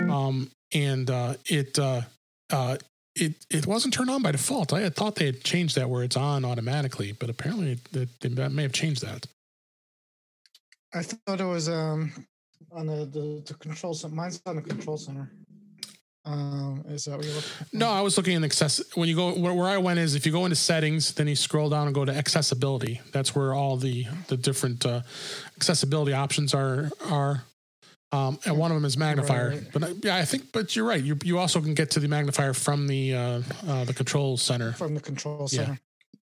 um, and uh, it. Uh, uh, it, it wasn't turned on by default. I had thought they had changed that where it's on automatically, but apparently they, they may have changed that. I thought it was um on the, the, the control center. Mine's on the control center. Um, is that what you're looking? For? No, I was looking in access. When you go where, where I went is if you go into settings, then you scroll down and go to accessibility. That's where all the the different uh, accessibility options are are. Um, and one of them is magnifier. Right. But yeah, I think. But you're right. You you also can get to the magnifier from the uh, uh, the control center. From the control center. Yeah.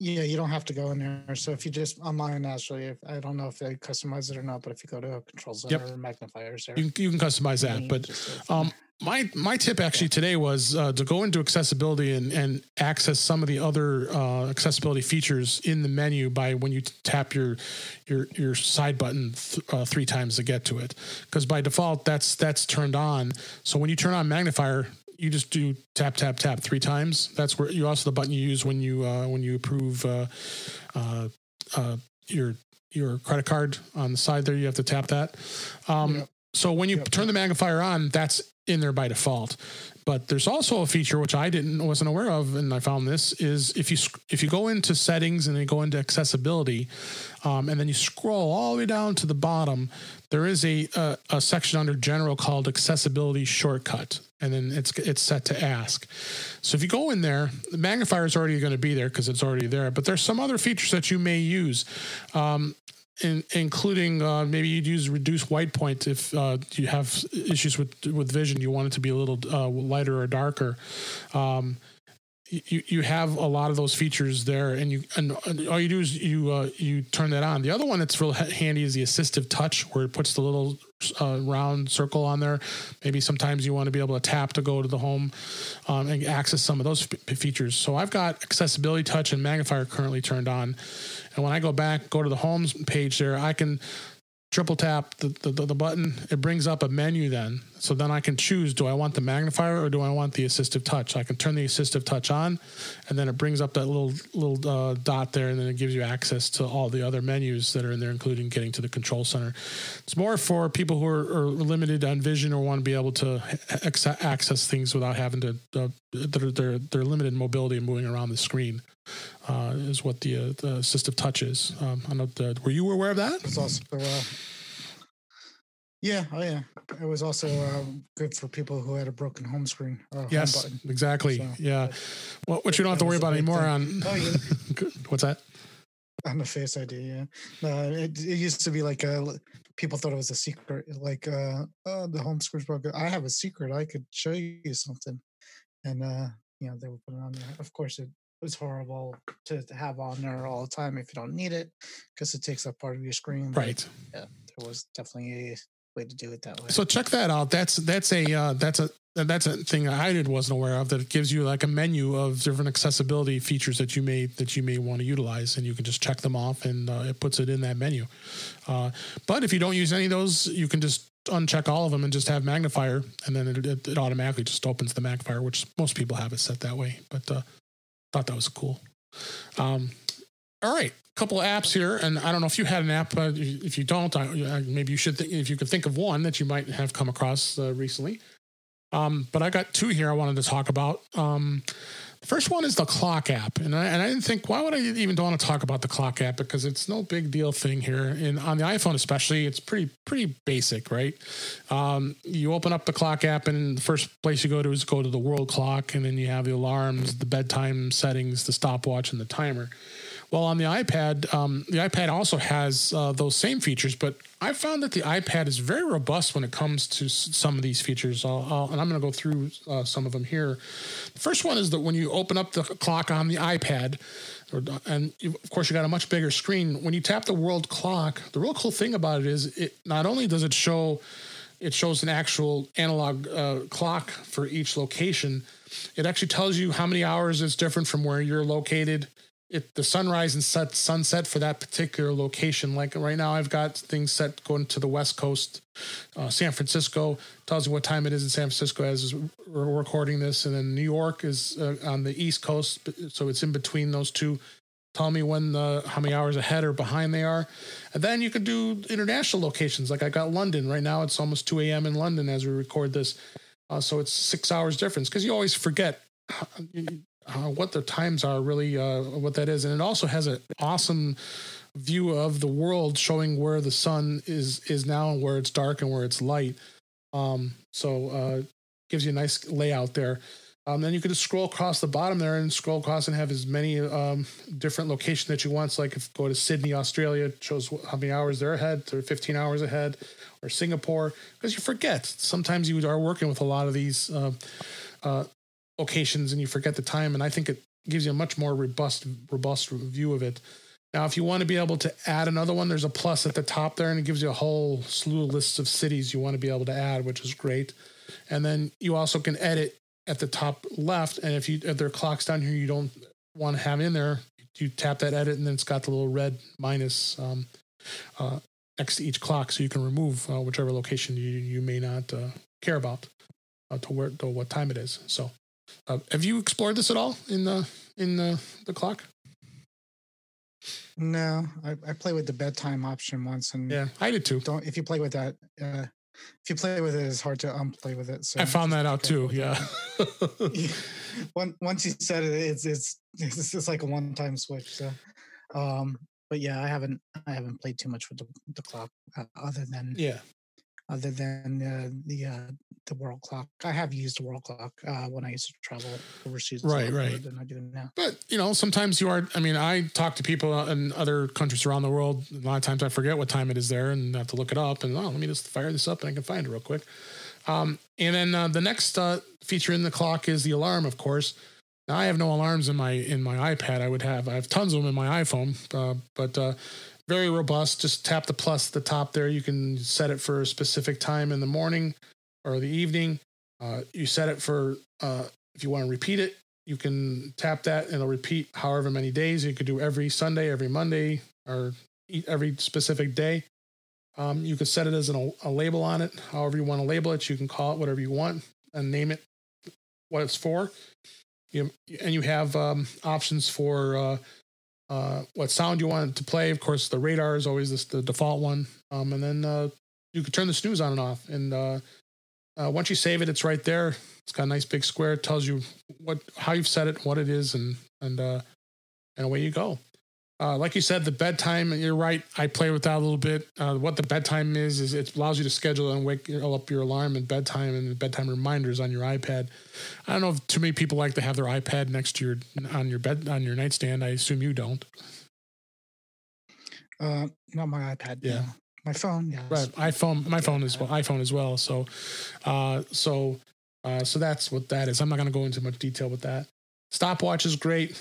Yeah, you don't have to go in there. So if you just on mine, actually, if, I don't know if they customize it or not, but if you go to a control center yep. or magnifiers, there, you, you can customize that. But um, my my tip actually today was uh, to go into accessibility and, and access some of the other uh, accessibility features in the menu by when you tap your your your side button th- uh, three times to get to it because by default that's that's turned on so when you turn on magnifier you just do tap tap tap three times. That's where you also the button you use when you uh, when you approve uh, uh, your your credit card on the side there. You have to tap that. Um. So when you yep. turn the magnifier on, that's in there by default. But there's also a feature which I didn't wasn't aware of, and I found this is if you if you go into settings and then go into accessibility, um, and then you scroll all the way down to the bottom, there is a, a, a section under general called accessibility shortcut and then it's it's set to ask. So if you go in there, the magnifier is already going to be there because it's already there. But there's some other features that you may use. Um, in, including uh, maybe you'd use reduced white point if uh, you have issues with with vision. You want it to be a little uh, lighter or darker. Um, you, you have a lot of those features there, and you and all you do is you uh, you turn that on. The other one that's real handy is the assistive touch, where it puts the little uh, round circle on there. Maybe sometimes you want to be able to tap to go to the home um, and access some of those f- features. So I've got accessibility touch and magnifier currently turned on, and when I go back, go to the homes page there, I can triple tap the, the, the, button, it brings up a menu then. So then I can choose do I want the magnifier or do I want the assistive touch? I can turn the assistive touch on and then it brings up that little little uh, dot there and then it gives you access to all the other menus that are in there, including getting to the control center. It's more for people who are, are limited on vision or want to be able to access things without having to, uh, they're, they're, they're limited mobility and moving around the screen. Uh, is what the, uh, the assistive touch is. Um, I know the, were you aware of that? It's also uh, yeah, oh yeah. It was also um, good for people who had a broken home screen. yes, home exactly. So, yeah. Well, which you don't have to worry about anymore on. Oh, yeah. *laughs* What's that? On the Face ID, yeah. No, it, it used to be like a, people thought it was a secret. Like, uh, oh, the home screen's broken. I have a secret. I could show you something. And, uh, you know, they would put it on there. Of course, it was horrible to have on there all the time if you don't need it because it takes up part of your screen. Right. But, yeah, there was definitely a way to do it that way. So check that out. That's that's a uh, that's a that's a thing I did wasn't aware of that it gives you like a menu of different accessibility features that you may that you may want to utilize and you can just check them off and uh, it puts it in that menu. Uh, but if you don't use any of those, you can just uncheck all of them and just have magnifier and then it, it, it automatically just opens the magnifier, which most people have it set that way. But uh, thought that was cool. Um, all right, couple of apps here, and I don't know if you had an app. If you don't, I, maybe you should think if you could think of one that you might have come across uh, recently. Um, but I got two here I wanted to talk about. Um, the first one is the clock app, and I, and I didn't think why would I even want to talk about the clock app because it's no big deal thing here. And on the iPhone especially, it's pretty pretty basic, right? Um, you open up the clock app, and the first place you go to is go to the world clock, and then you have the alarms, the bedtime settings, the stopwatch, and the timer. Well, on the iPad, um, the iPad also has uh, those same features, but I found that the iPad is very robust when it comes to s- some of these features. I'll, I'll, and I'm going to go through uh, some of them here. The first one is that when you open up the clock on the iPad, and you, of course you got a much bigger screen. When you tap the world clock, the real cool thing about it is it not only does it show it shows an actual analog uh, clock for each location. It actually tells you how many hours it's different from where you're located it the sunrise and set sunset for that particular location. Like right now, I've got things set going to the west coast, uh, San Francisco tells you what time it is in San Francisco as we're recording this, and then New York is uh, on the east coast, so it's in between those two. Tell me when the how many hours ahead or behind they are, and then you could do international locations. Like I got London right now; it's almost two a.m. in London as we record this, uh, so it's six hours difference because you always forget uh, what the times are really uh, what that is and it also has an awesome view of the world showing where the sun is is now and where it's dark and where it's light um, so uh, gives you a nice layout there. Um, then you can just scroll across the bottom there and scroll across and have as many um, different locations that you want. So like if go to Sydney, Australia, it shows how many hours they're ahead. They're 15 hours ahead. Or Singapore, because you forget. Sometimes you are working with a lot of these uh, uh, locations and you forget the time. And I think it gives you a much more robust, robust view of it. Now, if you want to be able to add another one, there's a plus at the top there, and it gives you a whole slew of lists of cities you want to be able to add, which is great. And then you also can edit at the top left. And if you if there are clocks down here you don't want to have in there, you tap that edit, and then it's got the little red minus um, uh, next to each clock, so you can remove uh, whichever location you you may not uh, care about uh, to where to what time it is. So, uh, have you explored this at all in the in the the clock? No, I, I play with the bedtime option once, and yeah, I did too. Don't if you play with that, uh, if you play with it, it's hard to unplay with it. So I found that out too. Yeah. *laughs* once you said it, it's it's it's just like a one time switch. So, um, but yeah, I haven't I haven't played too much with the, the clock uh, other than yeah other than uh, the uh, the world clock. I have used a world clock uh, when I used to travel overseas. Right, right. Than I do now. But you know, sometimes you are. I mean, I talk to people in other countries around the world. A lot of times, I forget what time it is there, and I have to look it up. And oh, let me just fire this up, and I can find it real quick. Um, and then uh, the next uh, feature in the clock is the alarm, of course. Now I have no alarms in my in my iPad. I would have I have tons of them in my iPhone, uh, but uh, very robust. Just tap the plus at the top there. You can set it for a specific time in the morning or the evening. Uh, you set it for uh, if you want to repeat it, you can tap that and it'll repeat however many days. You could do every Sunday, every Monday, or every specific day. Um, you could set it as an, a label on it, however you want to label it. You can call it whatever you want and name it what it's for. You, and you have um, options for uh, uh, what sound you want to play. Of course, the radar is always this, the default one. Um, and then uh, you can turn the snooze on and off. And uh, uh, once you save it, it's right there. It's got a nice big square. It tells you what how you've set it, what it is, and and uh, and away you go. Uh, like you said, the bedtime. You're right. I play with that a little bit. Uh, what the bedtime is is it allows you to schedule and wake up your alarm and bedtime and bedtime reminders on your iPad. I don't know if too many people like to have their iPad next to your on your bed on your nightstand. I assume you don't. Uh, not my iPad. Yeah. No. My phone. Yeah. Right. iPhone. My phone as well. iPhone as well. So, uh, so, uh, so that's what that is. I'm not going to go into much detail with that. Stopwatch is great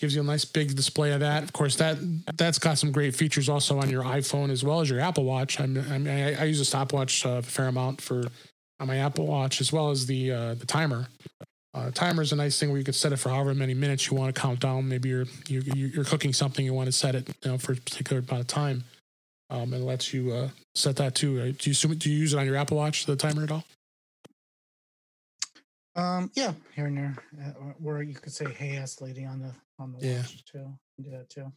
gives you a nice big display of that. Of course, that that's got some great features also on your iPhone as well as your Apple Watch. I mean, I, I, use a stopwatch uh, a fair amount for on my Apple Watch as well as the uh, the timer. Uh, timer is a nice thing where you can set it for however many minutes you want to count down. Maybe you're you're, you're cooking something, you want to set it you know, for a particular amount of time. Um, and lets you uh, set that too. Do you do you use it on your Apple Watch the timer at all? Um, yeah, here and there, uh, where you could say "Hey, ass lady" on the on the yeah. watch too. Do that too.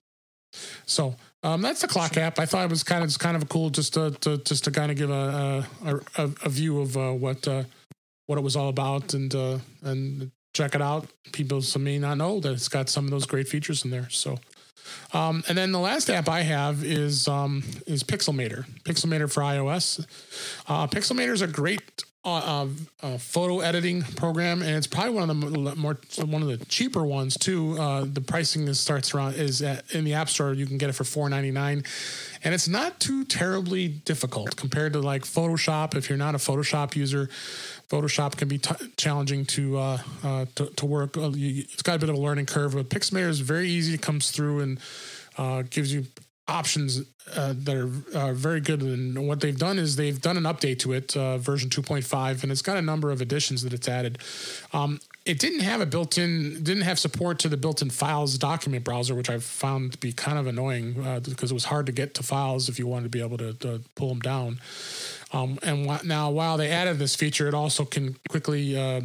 So um, that's the clock app. I thought it was kind of kind of cool just to, to just to kind of give a a, a, a view of uh, what uh, what it was all about and uh, and check it out. People some may not know that it's got some of those great features in there. So. Um, and then the last app I have is um, is Pixelmator. Pixelmator for iOS. Uh, Pixelmator is a great uh, uh, photo editing program, and it's probably one of the more one of the cheaper ones too. Uh, the pricing is starts around is at, in the App Store. You can get it for four ninety nine, and it's not too terribly difficult compared to like Photoshop. If you're not a Photoshop user, Photoshop can be t- challenging to, uh, uh, to, to work. Uh, it's got a bit of a learning curve, but Pixelmator is very easy. It comes through and gives you options uh, that are uh, very good. And what they've done is they've done an update to it, uh, version 2.5, and it's got a number of additions that it's added. Um, it didn't have a built-in, didn't have support to the built-in files document browser, which I found to be kind of annoying because uh, it was hard to get to files if you wanted to be able to, to pull them down. Um, and wh- now, while they added this feature, it also can quickly uh,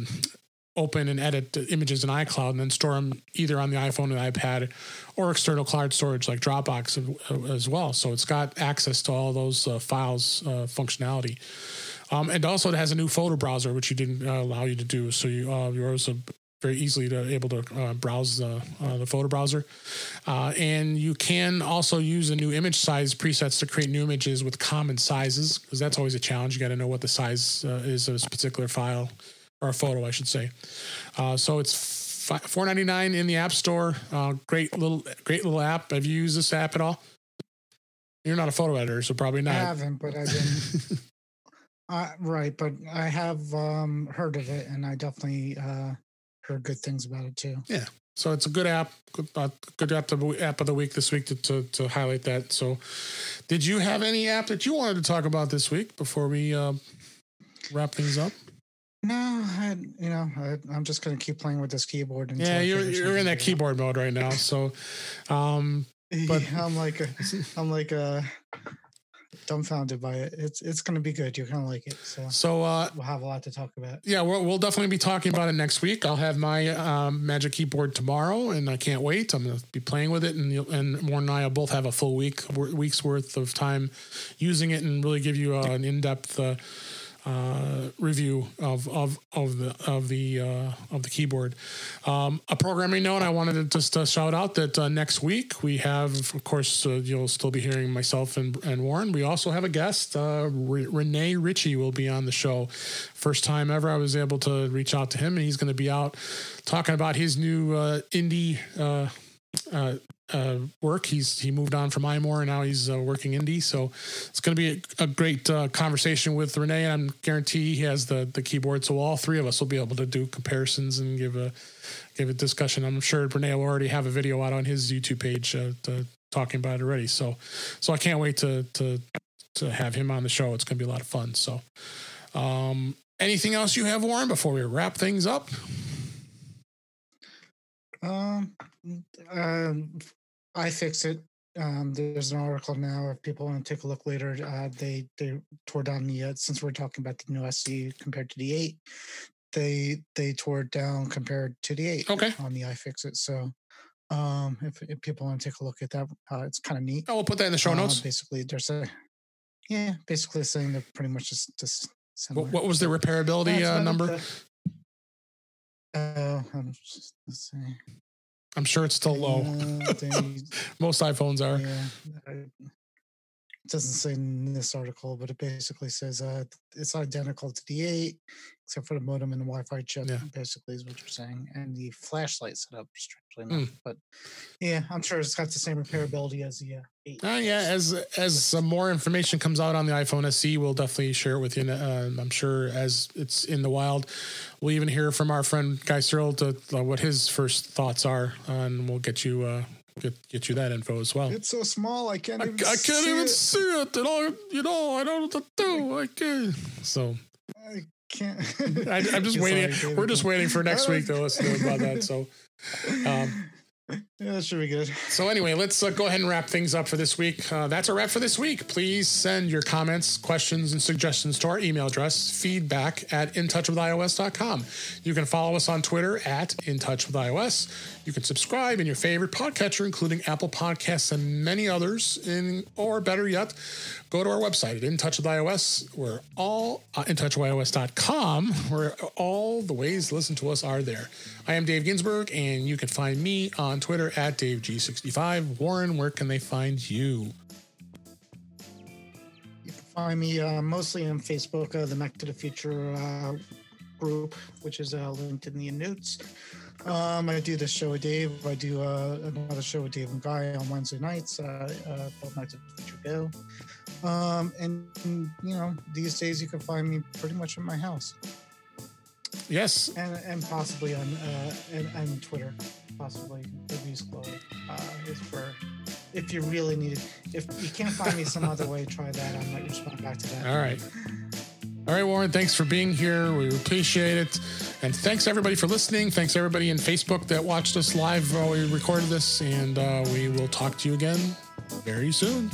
open and edit images in iCloud and then store them either on the iPhone and iPad or external cloud storage like Dropbox as well. So it's got access to all those uh, files uh, functionality. Um, and also it has a new photo browser, which you didn't uh, allow you to do. So you, uh, you're also very easily to, able to uh, browse the, uh, the photo browser. and you can also use the new image size presets to create new images with common sizes because that's always a challenge. You got to know what the size is of a particular file or a photo, I should say. Uh, so it's four ninety nine in the App Store. Uh, great little great little app. Have you used this app at all? You're not a photo editor, so probably not. I haven't, but I've been. *laughs* uh, right, but I have um, heard of it, and I definitely uh, heard good things about it too. Yeah, so it's a good app, good, uh, good app, of, app of the week this week to, to, to highlight that. So, did you have any app that you wanted to talk about this week before we uh, wrap things up? No, I, you know, I, am just going to keep playing with this keyboard. Yeah, you're you're in that keyboard mode right now. So, um, *laughs* but I'm like, I'm like a dumbfounded by it. It's it's going to be good. You're going to like it. So so uh, we'll have a lot to talk about. Yeah, we'll, we'll definitely be talking about it next week. I'll have my um, Magic Keyboard tomorrow, and I can't wait. I'm going to be playing with it, and and Warren and I will both have a full week week's worth of time using it, and really give you uh, an in depth. Uh, uh, review of of of the of the uh, of the keyboard. Um, a programming note: I wanted to just uh, shout out that uh, next week we have, of course, uh, you'll still be hearing myself and, and Warren. We also have a guest, uh, R- Rene Ritchie, will be on the show. First time ever, I was able to reach out to him, and he's going to be out talking about his new indie uh, uh, work. He's he moved on from iMore and now he's uh, working indie. So it's going to be a, a great uh, conversation with Rene. And I guarantee he has the the keyboard, so all three of us will be able to do comparisons and give a give a discussion. I'm sure Rene will already have a video out on his YouTube page uh, to, talking about it already. So so I can't wait to to to have him on the show. It's going to be a lot of fun. So. Um, anything else you have, Warren, before we wrap things up? Um, um, iFixit. Um, there's an article now. If people want to take a look later, uh, they they tore down the uh, since we're talking about the new SE compared to the eight, they they tore it down compared to the eight. Okay. On the iFixit, so um, if, if people want to take a look at that, uh, it's kind of neat. Oh, we'll put that in the show notes. Uh, basically, there's a yeah, basically saying they're pretty much just just. What, what, was the repairability uh, number? Uh, let's see. I'm sure it's still low. *laughs* Most iPhones are. Yeah, it doesn't say in this article, but it basically says uh, it's identical to the 8, except for the modem and the Wi-Fi chip. Yeah. Basically, is what you're saying, and the flashlight setup, strangely enough. Mm. But yeah, I'm sure it's got the same repairability as the uh, 8. Uh, yeah, as as some more information comes out on the iPhone SE, we'll definitely share it with you. Uh, I'm sure as it's in the wild, we'll even hear from our friend Guy Serle to uh, what his first thoughts are, and we'll get you uh, get get you that info as well. It's so small, I can't. I, even I can't even it. see it, and I, you know, I don't know what to do. I can't. So I can't. I, am *laughs* just waiting. We're just waiting for next week to *laughs* listen about that. So. Um, *laughs* yeah, that should be good. So anyway, let's uh, go ahead and wrap things up for this week. Uh, that's a wrap for this week. Please send your comments, questions, and suggestions to our email address, feedback at intouchwithios.com. You can follow us on Twitter at intouchwithios. You can subscribe in your favorite podcatcher, including Apple Podcasts and many others. In, or better yet, go to our website at In Touch with iOS, where all uh, intouchwithios.com, where all the ways to listen to us are there. I am Dave Ginsburg, and you can find me on Twitter at DaveG65. Warren, where can they find you? You can find me uh, mostly on Facebook, uh, the Mac to the Future uh, group, which is uh, linked in the notes. Um, I do the show with Dave. I do uh, another show with Dave and Guy on Wednesday nights, uh, uh, nights of the Future Go. Um, and, and, you know, these days you can find me pretty much in my house. Yes. And, and possibly on uh, and, and Twitter, possibly abuse Chloe uh, for if you really need it. If you can't find me some other way, try that. I might respond back to that. All right. All right, Warren, thanks for being here. We appreciate it. And thanks everybody for listening. Thanks everybody in Facebook that watched us live while we recorded this. And uh, we will talk to you again very soon.